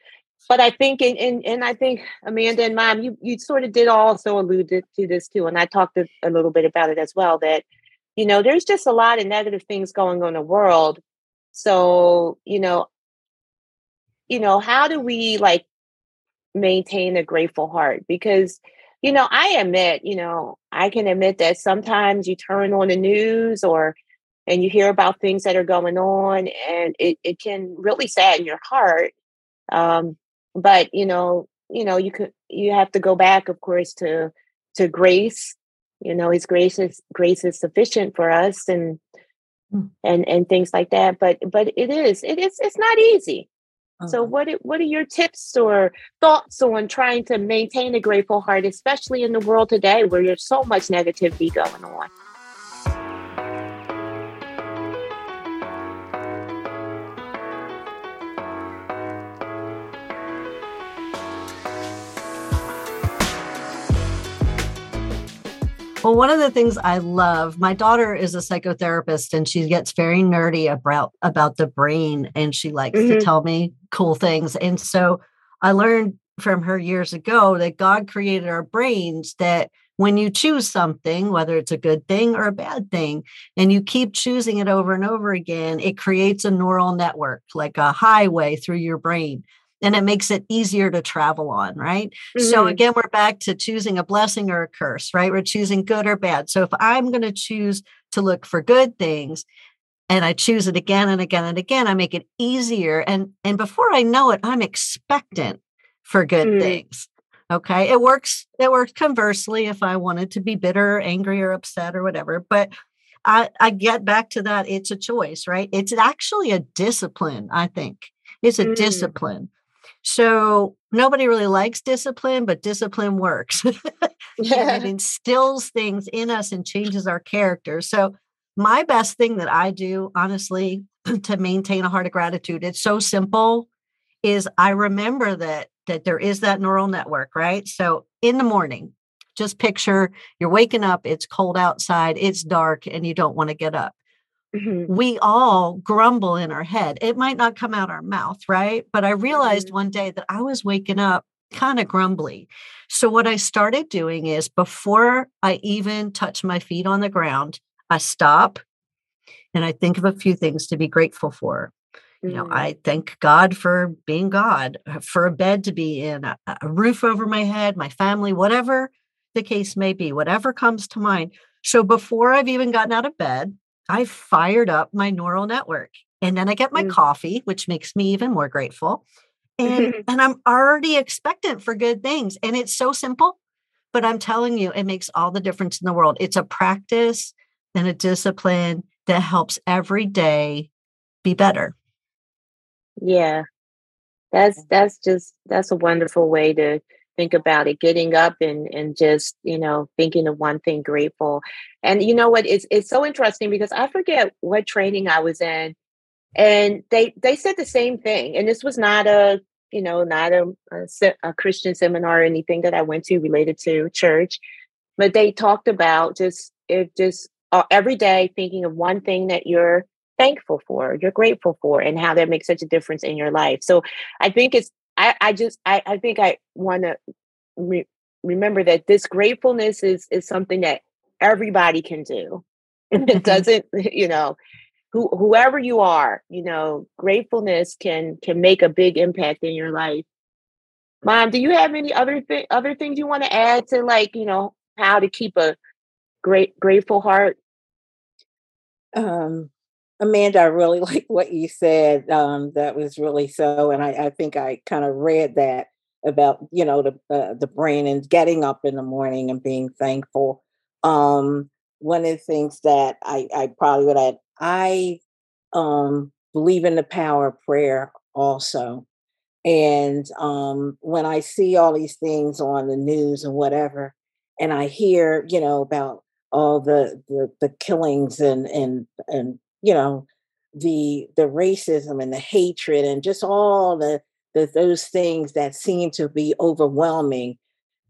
But I think, and and, and I think Amanda and Mom, you you sort of did also allude to, to this too, and I talked a, a little bit about it as well. That you know, there's just a lot of negative things going on in the world. So you know, you know, how do we like maintain a grateful heart? Because you know, I admit, you know, I can admit that sometimes you turn on the news or and you hear about things that are going on and it, it can really sadden your heart um, but you know you know you could you have to go back of course to to grace you know his grace is grace is sufficient for us and Mm. and and things like that but but it is it is it's not easy so Mhm. what what are your tips or thoughts on trying to maintain a grateful heart especially in the world today where there's so much negativity going on Well, one of the things I love, my daughter is a psychotherapist and she gets very nerdy about about the brain and she likes to Mhm. tell me cool things. And so I learned from her years ago that God created our brains that when you choose something, whether it's a good thing or a bad thing, and you keep choosing it over and over again, it creates a neural network, like a highway through your brain. And it makes it easier to travel on, right? So Mhm. again, we're back to choosing a blessing or a curse, right? We're choosing good or bad. So if I'm going to choose to look for good things and I choose it again and again and again, I make it easier. And and before I know it, I'm expectant for good Mm. things. Okay. It works, it works conversely if I wanted to be bitter, or angry, or upset or whatever. But I, I get back to that. It's a choice, right? It's actually a discipline, I think. It's a Mm. discipline. So nobody really likes discipline, but discipline works. [laughs] [laughs] and it instills things in us and changes our character. So my best thing that I do, honestly, [clears throat] to maintain a heart of gratitude, it's so simple, is I remember that that there is that neural network, right? So in the morning, just picture you're waking up, it's cold outside, it's dark, and you don't want to get up Mhm. we all grumble in our head. It might not come out our mouth, right? But I realized Mhm. one day that I was waking up kind of grumbly. So what I started doing is before I even touch my feet on the ground, I stop and I think of a few things to be grateful for. You know, Mm. I thank God for being God, uh, for a bed to be in, a, a roof over my head, my family, whatever the case may be, whatever comes to mind. So before I've even gotten out of bed, I fired up my neural network. And then I get my Mm. coffee, which makes me even more grateful. And [laughs] and I'm already expectant for good things. And it's so simple, but I'm telling you, it makes all the difference in the world. It's a practice and a discipline that helps every day be better. Yeah. That's that's just that's a wonderful way to think about it getting up and and just you know thinking of one thing grateful. And you know what? It's it's so interesting because i forget what training i was in and they they said the same thing and this was not a you know not a, a, a christian seminar or anything that i went to related to church but they talked about just it just uh, every day thinking of one thing that you're thankful for you're grateful for and how that makes such a difference in your life. So i think it's I, I just I, I think I want to re- remember that this gratefulness is is something that everybody can do. [laughs] it mm-hmm. doesn't, [laughs] you know, who, whoever you are, you know, gratefulness can can make a big impact in your life. Mom, do you have any other th- other things you want to add to like, you know, how to keep a great grateful heart? Um Amanda, I really [laughs] like what you said. Um, that was really so, and I, I think I kind of read that about you know the uh, the brain and getting up in the morning and being thankful. Um, one of the things that I, I probably would add, I um, believe in the power of prayer also. And um, when I see all these things on the news and whatever, and I hear, you know, about all the the, the killings and and and you know the the racism and the hatred and just all the, the those things that seem to be overwhelming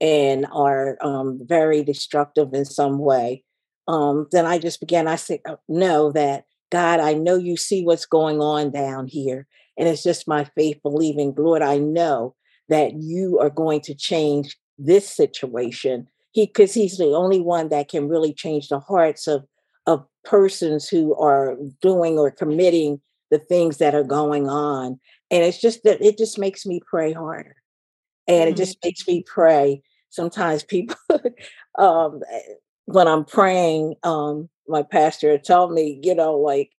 and are um, very destructive in some way um, then i just began i said uh, no that god i know you see what's going on down here and it's just my faith believing lord i know that you are going to change this situation. He because he's the only one that can really change the hearts of persons who are doing or committing the things that are going on. And it's just that it just makes me pray harder. And mm-hmm. it just makes me pray. Sometimes people, [laughs] um, eh, when I'm praying, um, my pastor told me, you know, like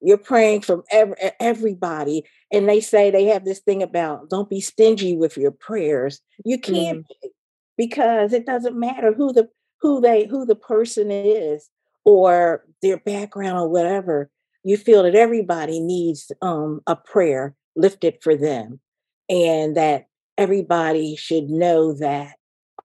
you're praying from every, everybody. And they say they have this thing about don't be stingy with your prayers. You can't mm-hmm. because it doesn't matter who the who they who the person is or their background or whatever, you feel that everybody needs um, a prayer lifted for them and that everybody should know that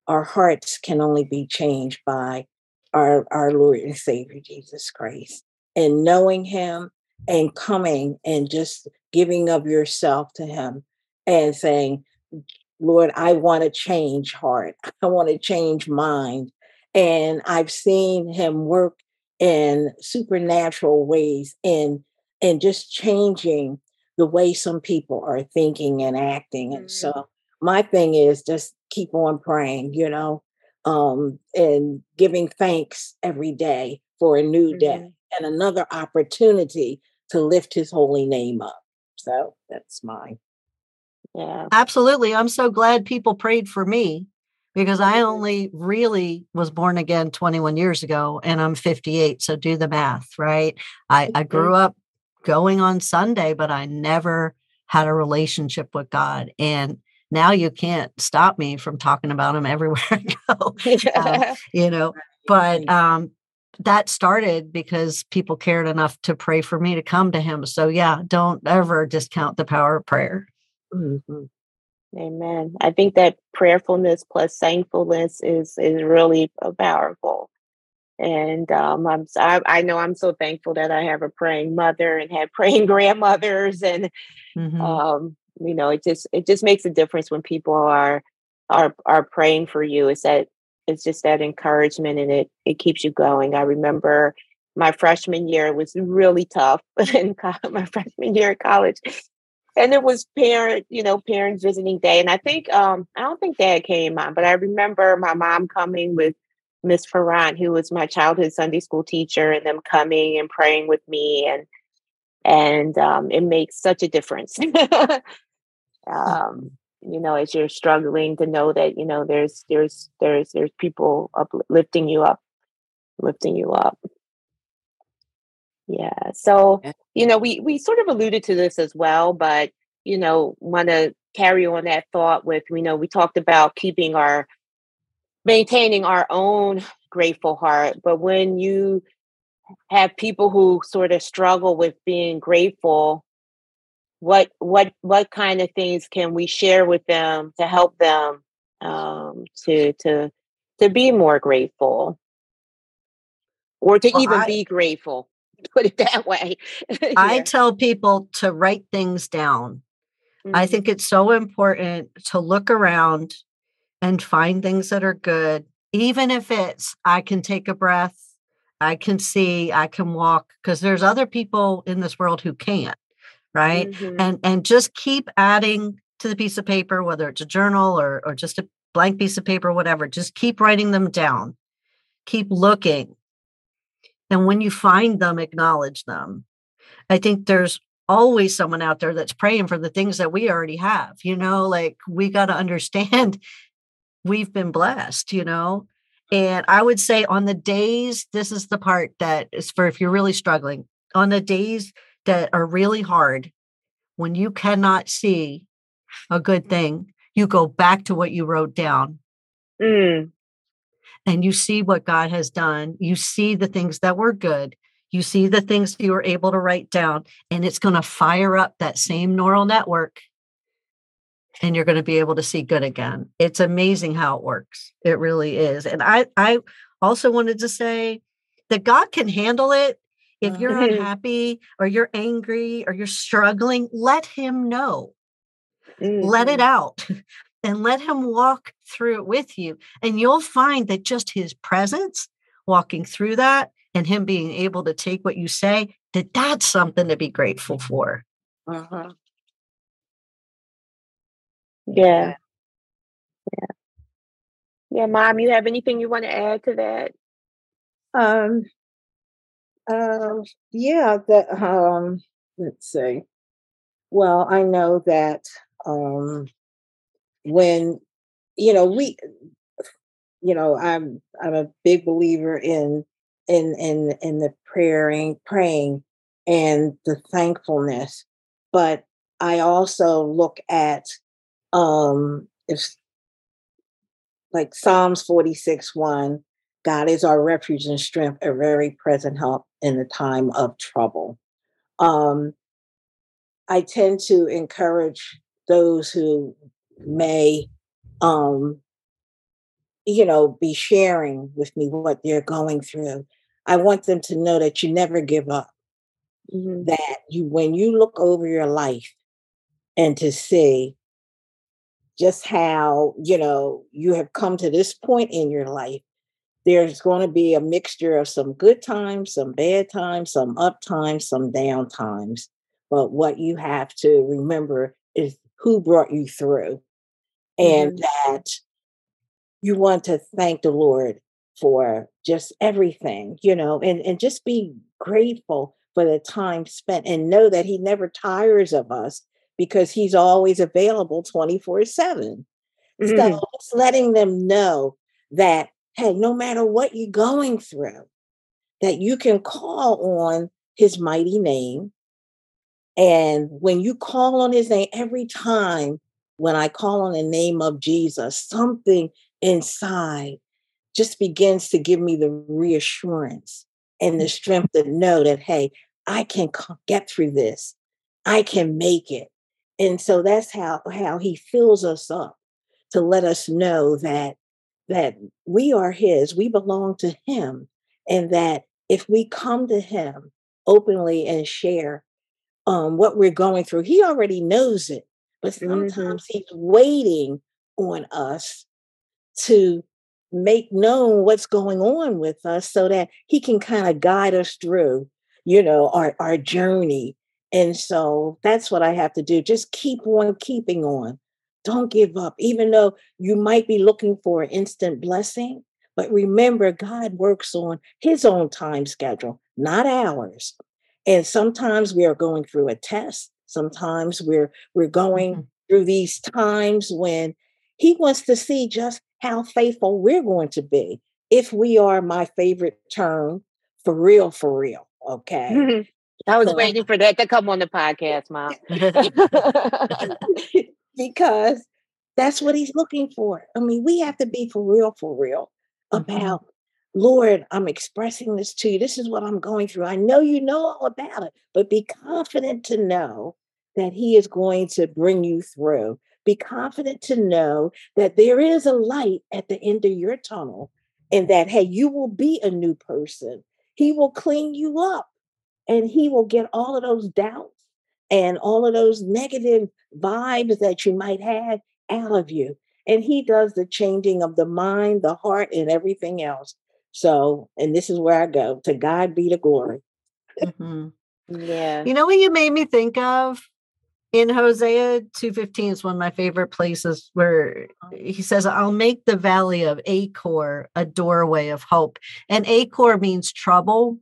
our hearts can only be changed by our, our Lord and Savior Jesus Christ. And knowing Him and coming and just giving of yourself to Him and saying, Lord, I want to change heart. [laughs] I want to change mind. And I've seen Him work in supernatural ways in and just changing the way some people are thinking and acting. And mm-hmm. so my thing is just keep on praying, you know, um, and giving thanks every day for a new mm-hmm. day and another opportunity to lift his holy name up. So that's mine. Yeah. Absolutely. I'm so glad people prayed for me because I only really was born again 21 years ago and I'm 58. So do the math, right? I, I grew up going on Sunday, but I never had a relationship with God. And now you can't stop me from talking about him [laughs] everywhere I go. [laughs] um, you know, but um, that started because people cared enough to pray for me to come to him. So yeah, don't ever discount the power of prayer. Mm-hmm. Amen. I think that prayerfulness plus thankfulness is is really powerful. And um, I'm I, I know I'm so thankful that I have a praying mother and had [laughs] praying grandmothers, and mm-hmm. um, you know, it just it just makes a difference when people are are are praying for you. It's that it's just that encouragement, and it it keeps you going. I remember my freshman year was really tough [laughs] in my freshman year at college and it was parent, you know, parents visiting day. And I think um, I don't think dad came on, but I remember my mom coming with Miss Ferrant, who was my childhood Sunday school teacher, and them coming and praying with me, and and um, it makes such a difference. [laughs] um, you know, as you're struggling to know that you know there's there's there's there's people uplifting you up, lifting you up. Yeah. So, you know, we we sort of alluded to this as well, but you know, want to carry on that thought with, you know, we talked about keeping our maintaining our own grateful heart, but when you have people who sort of struggle with being grateful, what what what kind of things can we share with them to help them um, to to to be more grateful or to well, even I, be grateful [laughs] put it that way. [laughs] I tell people to write things down. Mm-hmm. i think it's so important to look around and find things that are good even if it's i can take a breath i can see i can walk because there's other people in this world who can't right? Mm-hmm. and and just keep adding to the piece of paper whether it's a journal or or just a blank piece of paper whatever just keep writing them down. Keep looking and when you find them acknowledge them i think there's always someone out there that's praying for the things that we already have you know like we got to understand [laughs] we've been blessed you know and i would say on the days this is the part that is for if you're really struggling on the days that are really hard, when you cannot see a good thing, you go back to what you wrote down. Mm. And you see what God has done. You see the things that were good. You see the things you were able to write down, and it's going to fire up that same neural network. And you're going to be able to see good again. It's amazing how it works. It really is. And I, I also wanted to say that God can handle it if you're mm-hmm. [laughs] unhappy or you're angry or you're struggling, let him know. Mm-hmm. Let it mm-hmm. out [laughs] and let him walk through it with you. And you'll find that just his presence walking through that and him being able to take what you say, that that's something to be grateful for. Uh-huh. Yeah. Yeah. Yeah, mom, you have anything you want to add to that? Um, uh, yeah, that um, let's see. Well, I know that um, when you know we, you know, I'm I'm a big believer in in in in the praying, praying, and the thankfulness, but I also look at um if like Psalms 46 1 God is our refuge and strength, a very present help in the time of trouble. Um, I tend to encourage those who may, um, you know, be sharing with me what they're going through. I want them to know that you never give up. Mm-hmm. That you, when you look over your life and to see just how, you know, you have come to this point in your life there's going to be a mixture of some good times, some bad times, some up times, some down times. But what you have to remember is who brought you through and mm-hmm. that you want to thank the Lord for just everything, you know, and, and just be grateful for the time spent and know that He never tires of us because He's always available 24 7. Mm-hmm. So just letting them know that hey, no matter what you're going through, that you can call on his mighty name. And when you call on his name, every time when I call on the name of Jesus, something inside just begins to give me the reassurance and the mm. strength to know that, hey, I can get through this. I can make it. And so that's how, how he fills us up to let us know that that we are His, we belong to Him, and that if we come to Him openly and share um, what we're going through, He already knows it, but mm-hmm. sometimes mm-hmm. He's waiting on us to make known what's going on with us so that He can kind of guide us through, you know, our, our journey. And so that's what I have to do. Just keep on keeping on don't give up, even though you might be looking for an instant blessing. But remember, God works on his own time schedule, not ours. And sometimes we are going through a test. Sometimes we're we're going mm-hmm. through these times when he wants to see just how faithful we're going to be. If we are my favorite term, for real, for real. Okay. I was so, waiting for that to come on the podcast, Mom. [laughs] because that's what he's looking for. I mean, we have to be for real, for real mm-hmm. about, mm-hmm. Lord, I'm expressing this to you. This is what I'm going through. I know you know all about it, but be confident to know that he is going to bring you through Be confident to know that there is a light at the end of your tunnel and that, hey, you will be a new person. He will clean you up and he will get all of those doubts and all of those negative vibes that you might have out of you. And he does the changing of the mind, the heart, and everything else. So, and this is where I go to God be the glory. Mm-hmm. Yeah. You know what you made me think of? In Hosea 2:15 is one of my favorite places where he says, I'll make the valley of Achor a doorway of hope. And Achor means trouble.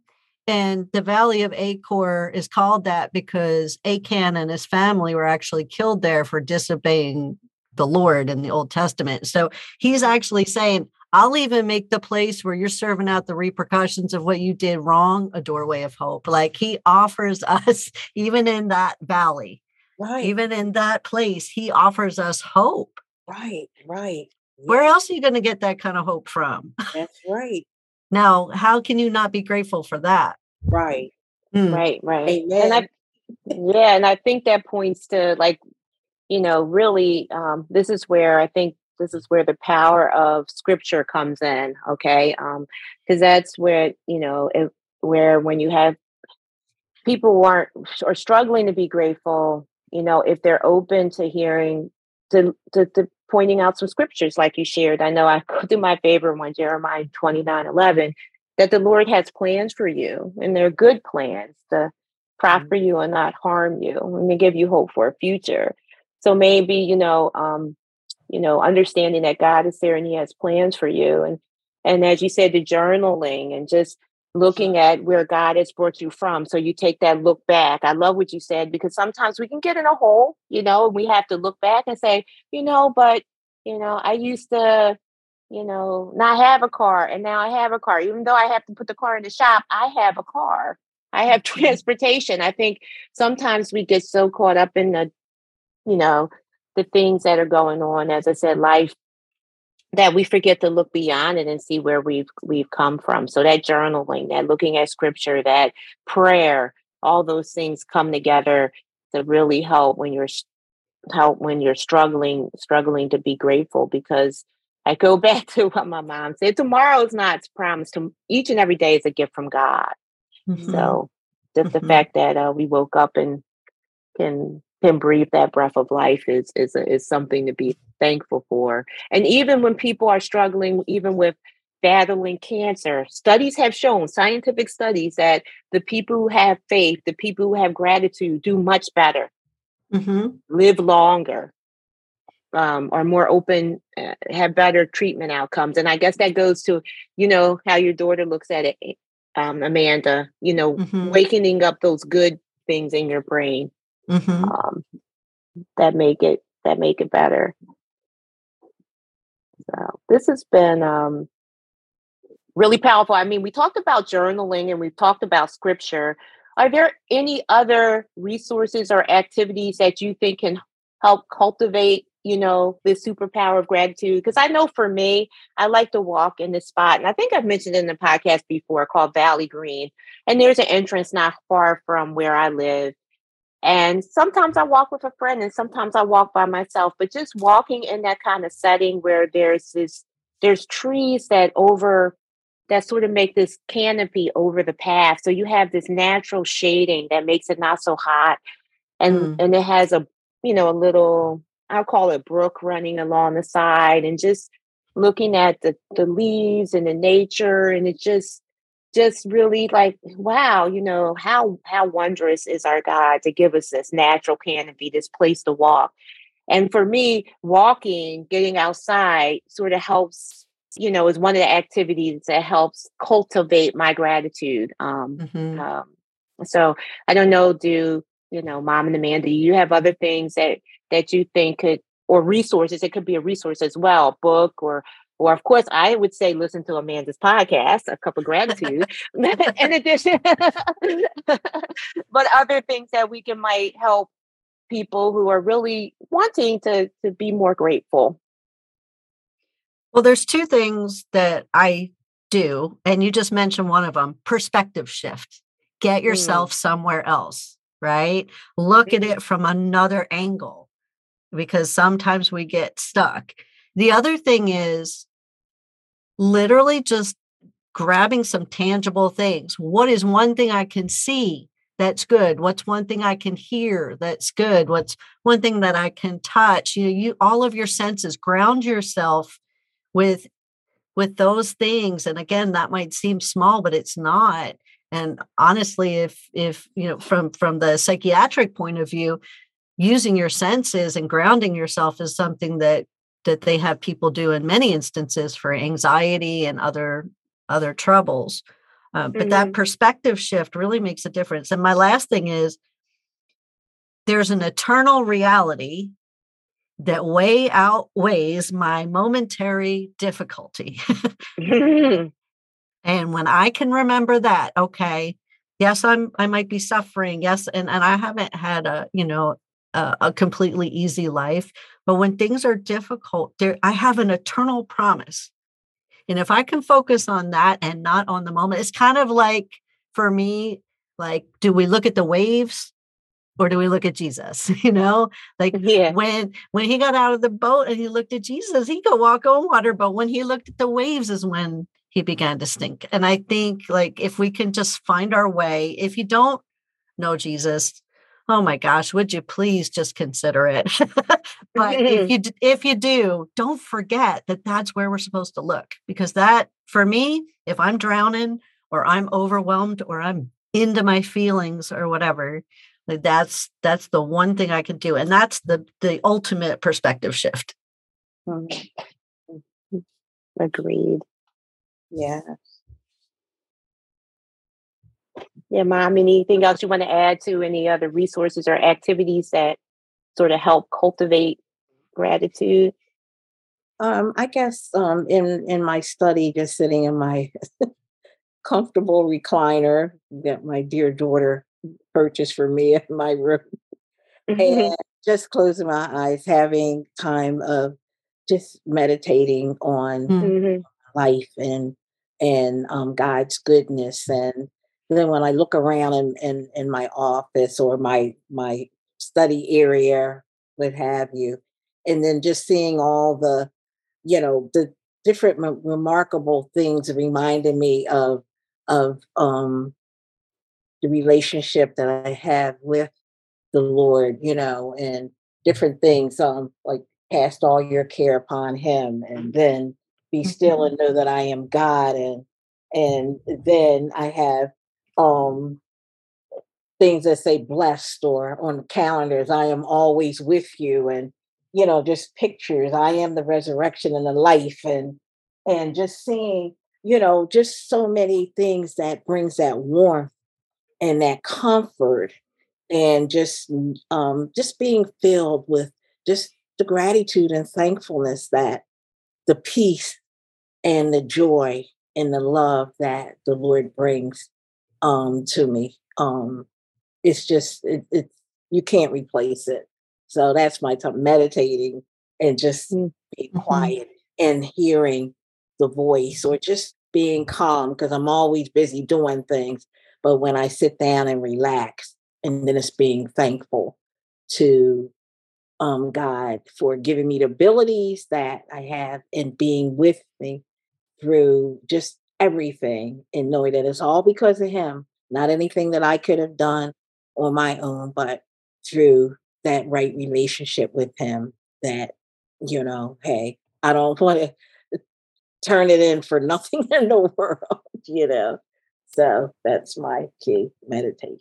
And the valley of Achor is called that because Achan and his family were actually killed there for disobeying the Lord in the Old Testament. So he's actually saying, I'll even make the place where you're serving out the repercussions of what you did wrong a doorway of hope. Like he offers [laughs] us, even in that valley, Right. even in that place, he offers us hope. right. Right. Where else are you going to get that kind of hope from? [laughs] That's right. Now, how can you not be grateful for that? Right. Hmm. Right, right. Amen. And I yeah, and I think that points to like, you know, really um this is where I think this is where the power of scripture comes in, okay? Um because that's where, you know, if, where when you have people who aren't or struggling to be grateful, you know, if they're open to hearing to to, to pointing out some scriptures like you shared. I know I [laughs] through my favorite one, Jeremiah 29 11 that the Lord has plans for you, and they're good plans to prosper you and not harm you, and to give you hope for a future. So maybe you know, um, you know, understanding that God is there and He has plans for you, and and as you said, the journaling and just looking at where God has brought you from. So you take that look back. I love what you said because sometimes we can get in a hole, you know, and we have to look back and say, you know, but you know, I used to you know, not have a car and now I have a car. Even though I have to put the car in the shop, I have a car. I have [laughs] transportation. I think sometimes we get so caught up in the, you know, the things that are going on, as I said, life that we forget to look beyond it and see where we've we've come from. So that journaling, that looking at scripture, that prayer, all those things come together to really help when you're help when you're struggling struggling to be grateful because I go [laughs] back to what my mom said. Tomorrow's not promised. To, each and every day is a gift from God. Mhm. So just the Mhm. fact that uh, we woke up and can can breathe that breath of life is is is something to be thankful for. And even when people are struggling, even with battling cancer, studies have shown, scientific studies, that the people who have faith, the people who have gratitude, do much better, Mhm. live longer, um, are more open, uh, have better treatment outcomes. And I guess that goes to, you know, how your daughter looks at it, um, Amanda, you know, Mhm. wakening up those good things in your brain Mhm. um, that make it that make it better. So this has been um, really powerful. I mean, we talked about journaling and we've talked about scripture. Are there any other resources or activities that you think can help cultivate, you know, the superpower of gratitude? Because I know for me, I like to walk in this spot, and I think I've mentioned in the podcast before called Valley Green. And there's an entrance not far from where I live. And sometimes I walk with a friend and sometimes I walk by myself, but just walking in that kind of setting where there's this, there's trees that over, that sort of make this canopy over the path. So you have this natural shading that makes it not so hot. And, Mm. and it has a, you know, a little, I'll call it brook running along the side and just looking at the, the leaves and the nature. And it just, just really like wow you know how how wondrous is our god to give us this natural canopy this place to walk and for me walking getting outside sort of helps you know is one of the activities that helps cultivate my gratitude um, Mhm. um so i don't know do you know mom and amanda you have other things that that you think could or resources it could be a resource as well book or or of course, I would say listen to Amanda's podcast, A Cup of Gratitude. [laughs] in addition, [laughs] but other things that we can might help people who are really wanting to to be more grateful. Well, there's two things that I do, and you just mentioned one of them perspective shift. Get Mm. yourself somewhere else, right? Look at Mhm. it from another angle. because sometimes we get stuck. The other thing is literally just grabbing some tangible things. What is one thing I can see that's good? What's one thing I can hear that's good? What's one thing that I can touch? You know, you all of your senses ground yourself with with those things and again that might seem small but it's not and honestly if if you know from from the psychiatric point of view using your senses and grounding yourself is something that that they have people do in many instances for anxiety and other other troubles uh, but mm-hmm. that perspective shift really makes a difference and my last thing is there's an eternal reality that way outweighs my momentary difficulty [laughs] and when i can remember that okay yes i'm i might be suffering yes and and i haven't had a you know a, a completely easy life but when things are difficult there i have an eternal promise. And if i can focus on that and not on the moment it's kind of like for me like do we look at the waves or do we look at jesus [laughs] you know? Like yeah. when when he got out of the boat and he looked at jesus he could walk on water but when he looked at the waves is when he began to stink. And i think like if we can just find our way if you don't know jesus oh my gosh would you please just consider it? [laughs] But if [laughs] you if you do don't forget that that's where we're supposed to look because that for me if i'm drowning or i'm overwhelmed or i'm into my feelings or whatever like that's that's the one thing i can do and that's the the ultimate perspective shift. Mm-hmm. agreed. Yeah yeah, mom, anything else you want to add to any other resources or activities that sort of help cultivate gratitude? Um, I guess um, in in my study, just sitting in my [laughs] comfortable recliner that my dear daughter purchased for me in my room, [laughs] mm-hmm. and just closing my eyes, having time of just meditating on mm-hmm. life and and um, God's goodness and and then when I look around in, in, in my office or my my study area, what have you, and then just seeing all the, you know, the different m- remarkable things reminding me of of um the relationship that I have with the Lord, you know, and different things, um, like cast all your care upon him and then be still mm-hmm. and know that I am God and and then I have um, things that say blessed or on calendars, I am always with you, and you know, just pictures. I am the resurrection and the life, and and just seeing, you know, just so many things that brings that warmth and that comfort, and just um, just being filled with just the gratitude and thankfulness that the peace and the joy and the love that the Lord brings um, to me. Um, it's just it, it you can't replace it. So that's my time meditating and just mm, being mm-hmm. quiet and hearing the voice or just being calm because I'm always busy doing things. But when I sit down and relax, and then it's being thankful to um, God for giving me the abilities that I have and being with me through just everything and knowing that it's all because of him, not anything that I could have done on my own, but through that right relationship with him that, you know, hey, I don't [laughs] want to turn it in for nothing [laughs] in the world, you know. So that's my key meditation.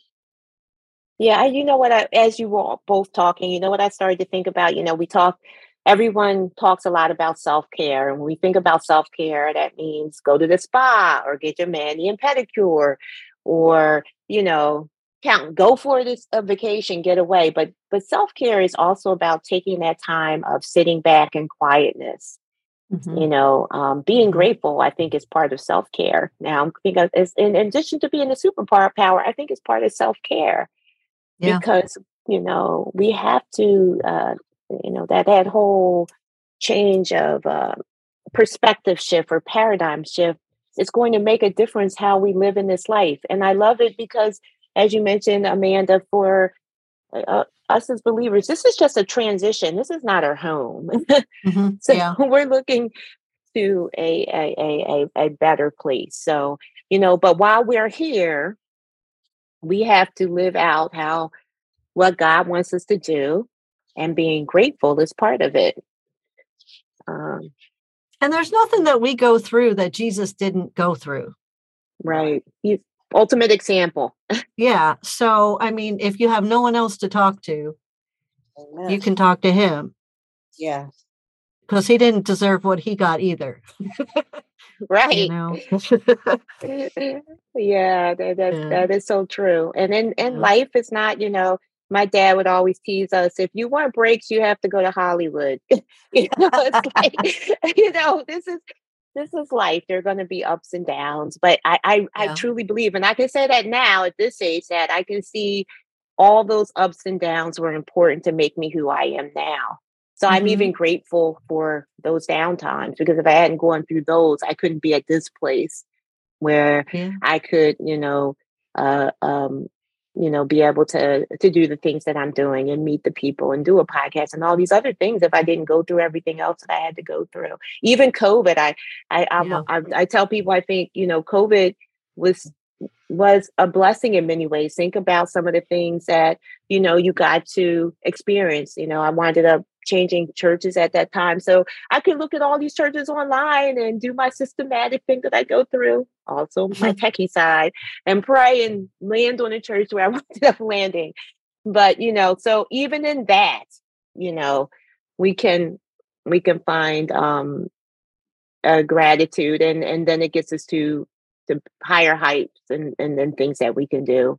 Yeah, you know what? I, as you were both talking, you know what I started to think about. You know, we talk everyone talks a lot about self care. And when we think about self care, that means go to the spa or get your mani and pedicure or, you know, count, go for this a vacation, get away. But but self care is also about taking that time of sitting back in quietness. Mm-hmm. You know, um, being mm-hmm. grateful, I think, is part of self care. Now, I think as, in addition to being a superpower, I think it's part of self care yeah. because you know we have to uh, you know that that whole change of uh, perspective shift or paradigm shift is going to make a difference how we live in this life and i love it because as you mentioned amanda for uh, us as believers, this is just a transition. This is not our home. mm-hmm. [laughs] so yeah. [laughs] we're looking to a, a, a, a better place. So, you know, but while we're here, we have to live out how what God wants us to do, and being grateful is part of it. Um, and there's nothing that we go through that Jesus didn't go through. Right. He's ultimate example. [laughs] yeah. So, I mean, if you have no one else to talk to, Amen. you can talk to him. Yeah. Because he didn't deserve what he got either. [laughs] right. [laughs] Yeah, that, that, yeah. that is so true. And in, in yeah. life, it's not, you know, my dad would always tease us if you want breaks you have to go to hollywood [laughs] you know it's [laughs] like [laughs] you know this is this is life there are going to be ups and downs but I, I yeah. i truly believe and i can say that now at this age that i can see all those ups and downs were important to make me who i am now so mm-hmm. i'm even grateful for those downtimes because if i hadn't gone through those i couldn't be at this place where yeah. i could you know uh, um, you know be able to to do the things that i'm doing and meet the people and do a podcast and all these other things if i didn't go through everything else that i had to go through. Even covid i i yeah. I, I tell people i think you know covid was was a blessing in many ways. Think about some of the things that you know you got to experience. You know i winded up changing churches at that time. So I could look at all these churches online and do my systematic thing that I go through, also my [laughs] techie side, and pray and land on a church where I [laughs] ended up landing. But you know, so even in that, you know, we can we can find um a gratitude and and then it gets us to to higher heights and and then things that we can do.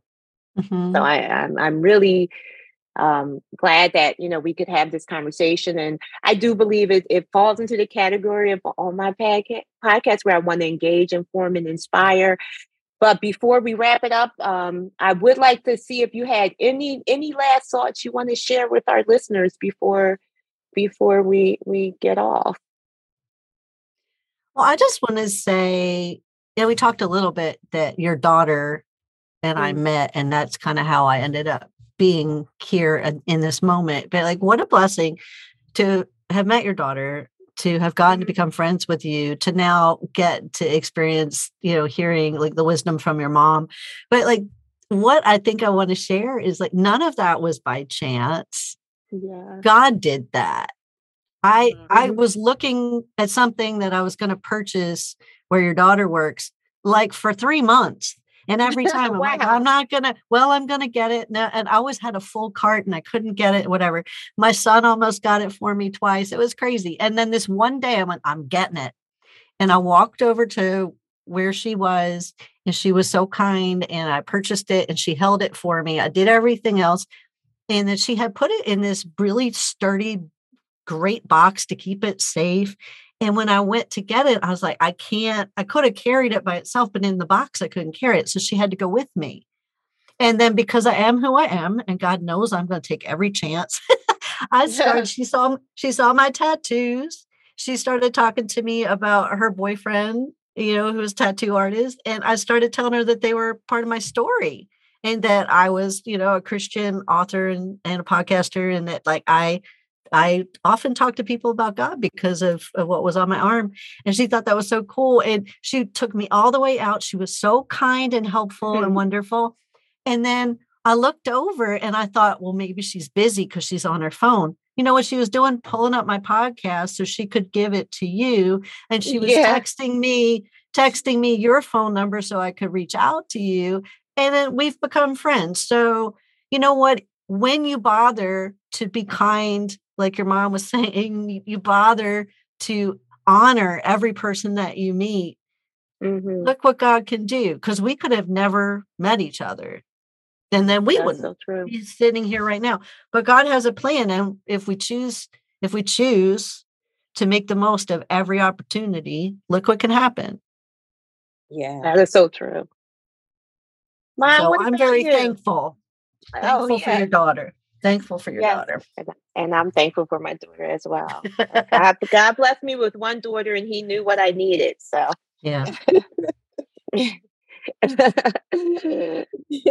Mm-hmm. So I I'm, I'm really um, glad that you know we could have this conversation and i do believe it, it falls into the category of all my podcasts where i want to engage inform and inspire. But before we wrap it up um, i would like to see if you had any any last thoughts you want to share with our listeners before before we we get off. Well i just want to say yeah we talked a little bit that your daughter and mm-hmm. i met and that's kind of how i ended up being here in this moment. But like, what a blessing to have met your daughter, to have gotten to mm-hmm. become friends with you, to now get to experience, you know, hearing like the wisdom from your mom. But like, what I think I want to share is like, none of that was by chance. Yeah. God did that. I mm-hmm. I was looking at something that I was going to purchase where your daughter works like for 3 months and every [laughs] time I'm wow. like, I'm not gonna, well, I'm gonna get it. And I always had a full cart and I couldn't get it, whatever. My son almost got it for me twice. It was crazy. And then this one day I went, I'm getting it. And I walked over to where she was, and she was so kind. And I purchased it and she held it for me. I did everything else. And then she had put it in this really sturdy, great box to keep it safe. And when I went to get it, I was like, I can't, I could have carried it by itself, but in the box, I couldn't carry it. So she had to go with me. And then because I am who I am, and God knows I'm going to take every chance, [laughs] I [laughs] started, she saw, she saw my tattoos. She started talking to me about her boyfriend, you know, who was tattoo artist. And I started telling her that they were part of my story and that I was, you know, a Christian author and, and a podcaster and that like I I often talk to people about God because of, of, what was on my arm. And she thought that was so cool. And she took me all the way out. She was so kind and helpful and mm-hmm. wonderful. And then I looked over and I thought, well, maybe she's busy because she's on her phone. You know what she was doing? Pulling up my podcast so she could give it to you. And she was yeah. texting me, texting me your phone number so I could reach out to you. And then we've become friends. So, you know what? When you bother to be kind like your mom was [laughs] saying, you bother to honor every person that you meet. Mm-hmm. Look what God can do because we could have never met each other. And then we That's wouldn't so be sitting here right now. But God has a plan. And if we choose, if we choose to make the most of every opportunity, look what can happen. Yeah. That is so true. Mom, so I'm very you? thankful. Oh, thankful oh, yeah. for your daughter thankful for your yes. daughter. And I'm thankful for my daughter as well. [laughs] God, God blessed me with one daughter and he knew what I needed. So, yeah. [laughs]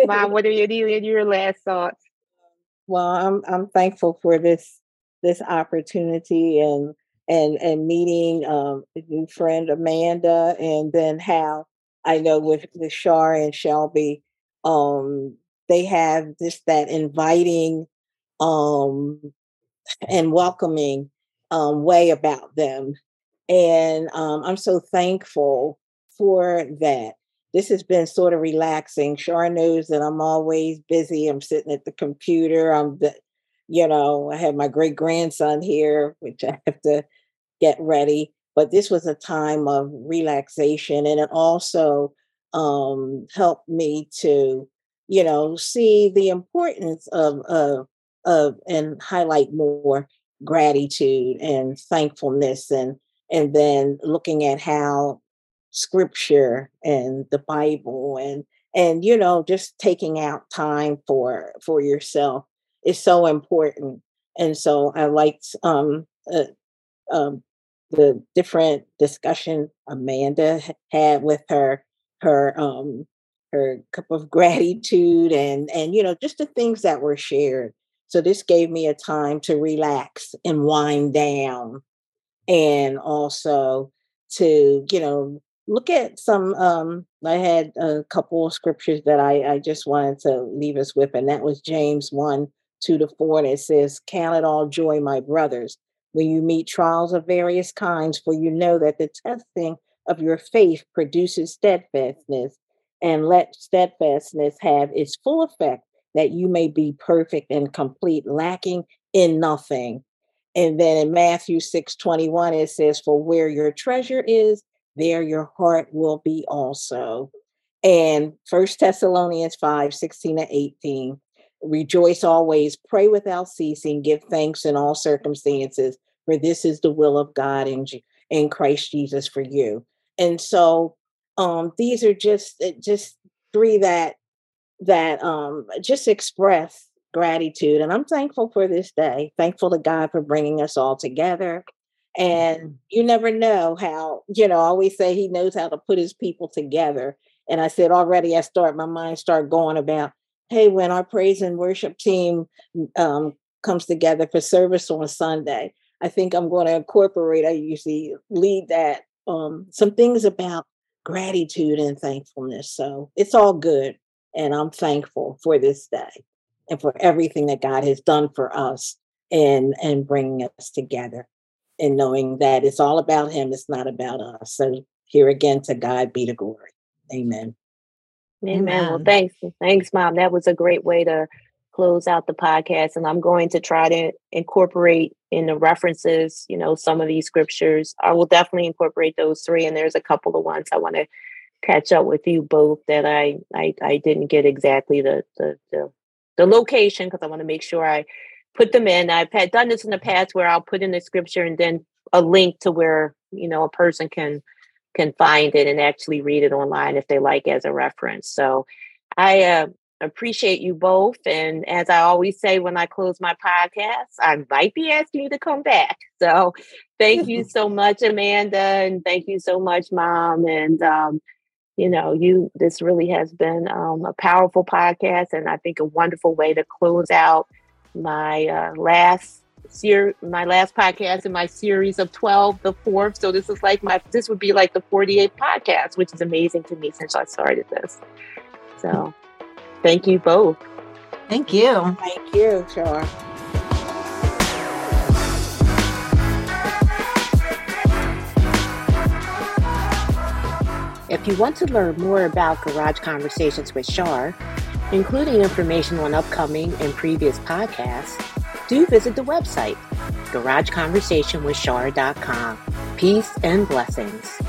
Mom, what are your, your last thoughts? Well, I'm I'm thankful for this this opportunity and and and meeting um, a new friend Amanda, and then how I know with with Shar and Shelby, um, they have just that inviting um, and welcoming um, way about them, and um, I'm so thankful for that. This has been sort of relaxing. Shar knows that I'm always busy. I'm sitting at the computer. I'm the, you know, I have my great grandson here, which I have to get ready. But this was a time of relaxation, and it also um, helped me to, you know, see the importance of of of and highlight more gratitude and thankfulness, and and then looking at how scripture and the Bible and and you know just taking out time for for yourself is so important. And so I liked um, uh, um, the different discussion Amanda had with her her um, her cup of gratitude and and you know just the things that were shared. So this gave me a time to relax and wind down, and also to you know look at some um i had a couple of scriptures that i i just wanted to leave us with and that was james 1 2 to 4, and it says, Count it all joy, my brothers, when you meet trials of various kinds, for you know that the testing of your faith produces steadfastness, and let steadfastness have its full effect, that you may be perfect and complete, lacking in nothing. And then in Matthew 6 21, it says, For where your treasure is, there your heart will be also. And First Thessalonians 5 16 to 18 Rejoice always, pray without ceasing, give thanks in all circumstances, for this is the will of God in, in Christ Jesus for you. And so um, these are just eh, just three that that um, just express gratitude. And I'm thankful for this day. Thankful to God for bringing us all together. And mm-hmm. you never know how, you know, I always say he knows how to put his people together. And I said already, I start my mind start going about hey, when our praise and worship team um, comes together for service on Sunday, I think I'm going to incorporate, I usually lead that, um, some things about gratitude and thankfulness. So it's all good. And I'm thankful for this day and for everything that God has done for us and, and bringing us together and knowing that it's all about Him, it's not about us. So here again, to God be the glory. Amen. Amen. Amen. Well, thanks. Thanks, Mom. That was a great way to close out the podcast. And I'm going to try to incorporate in the references, you know, some of these scriptures. I will definitely incorporate those three. And there's a couple of ones I want to catch up with you both that I I, I didn't get exactly the the the, the location because I want to make sure I put them in. I've had done this in the past where I'll put in the scripture and then a link to where you know a person can can find it and actually read it online if they like as a reference. So I uh, appreciate you both. And as I always say when I close my podcast, I might be asking you to come back. [laughs] So thank you [laughs] so much, Amanda. And thank you so much, Mom. And, um, you know, you this really has been um, a powerful podcast, and I think a wonderful way to close out my uh, last ser- my last podcast in my series of 12, the fourth. So this is like my, this would be like the 48th podcast, which is amazing to me since I started this. So thank you both. Thank you. Thank you, Shar. If you want to learn more about Garage Conversations with Shar, including information on upcoming and previous podcasts, do visit the website, garageconversationwithshar.com. Peace and blessings.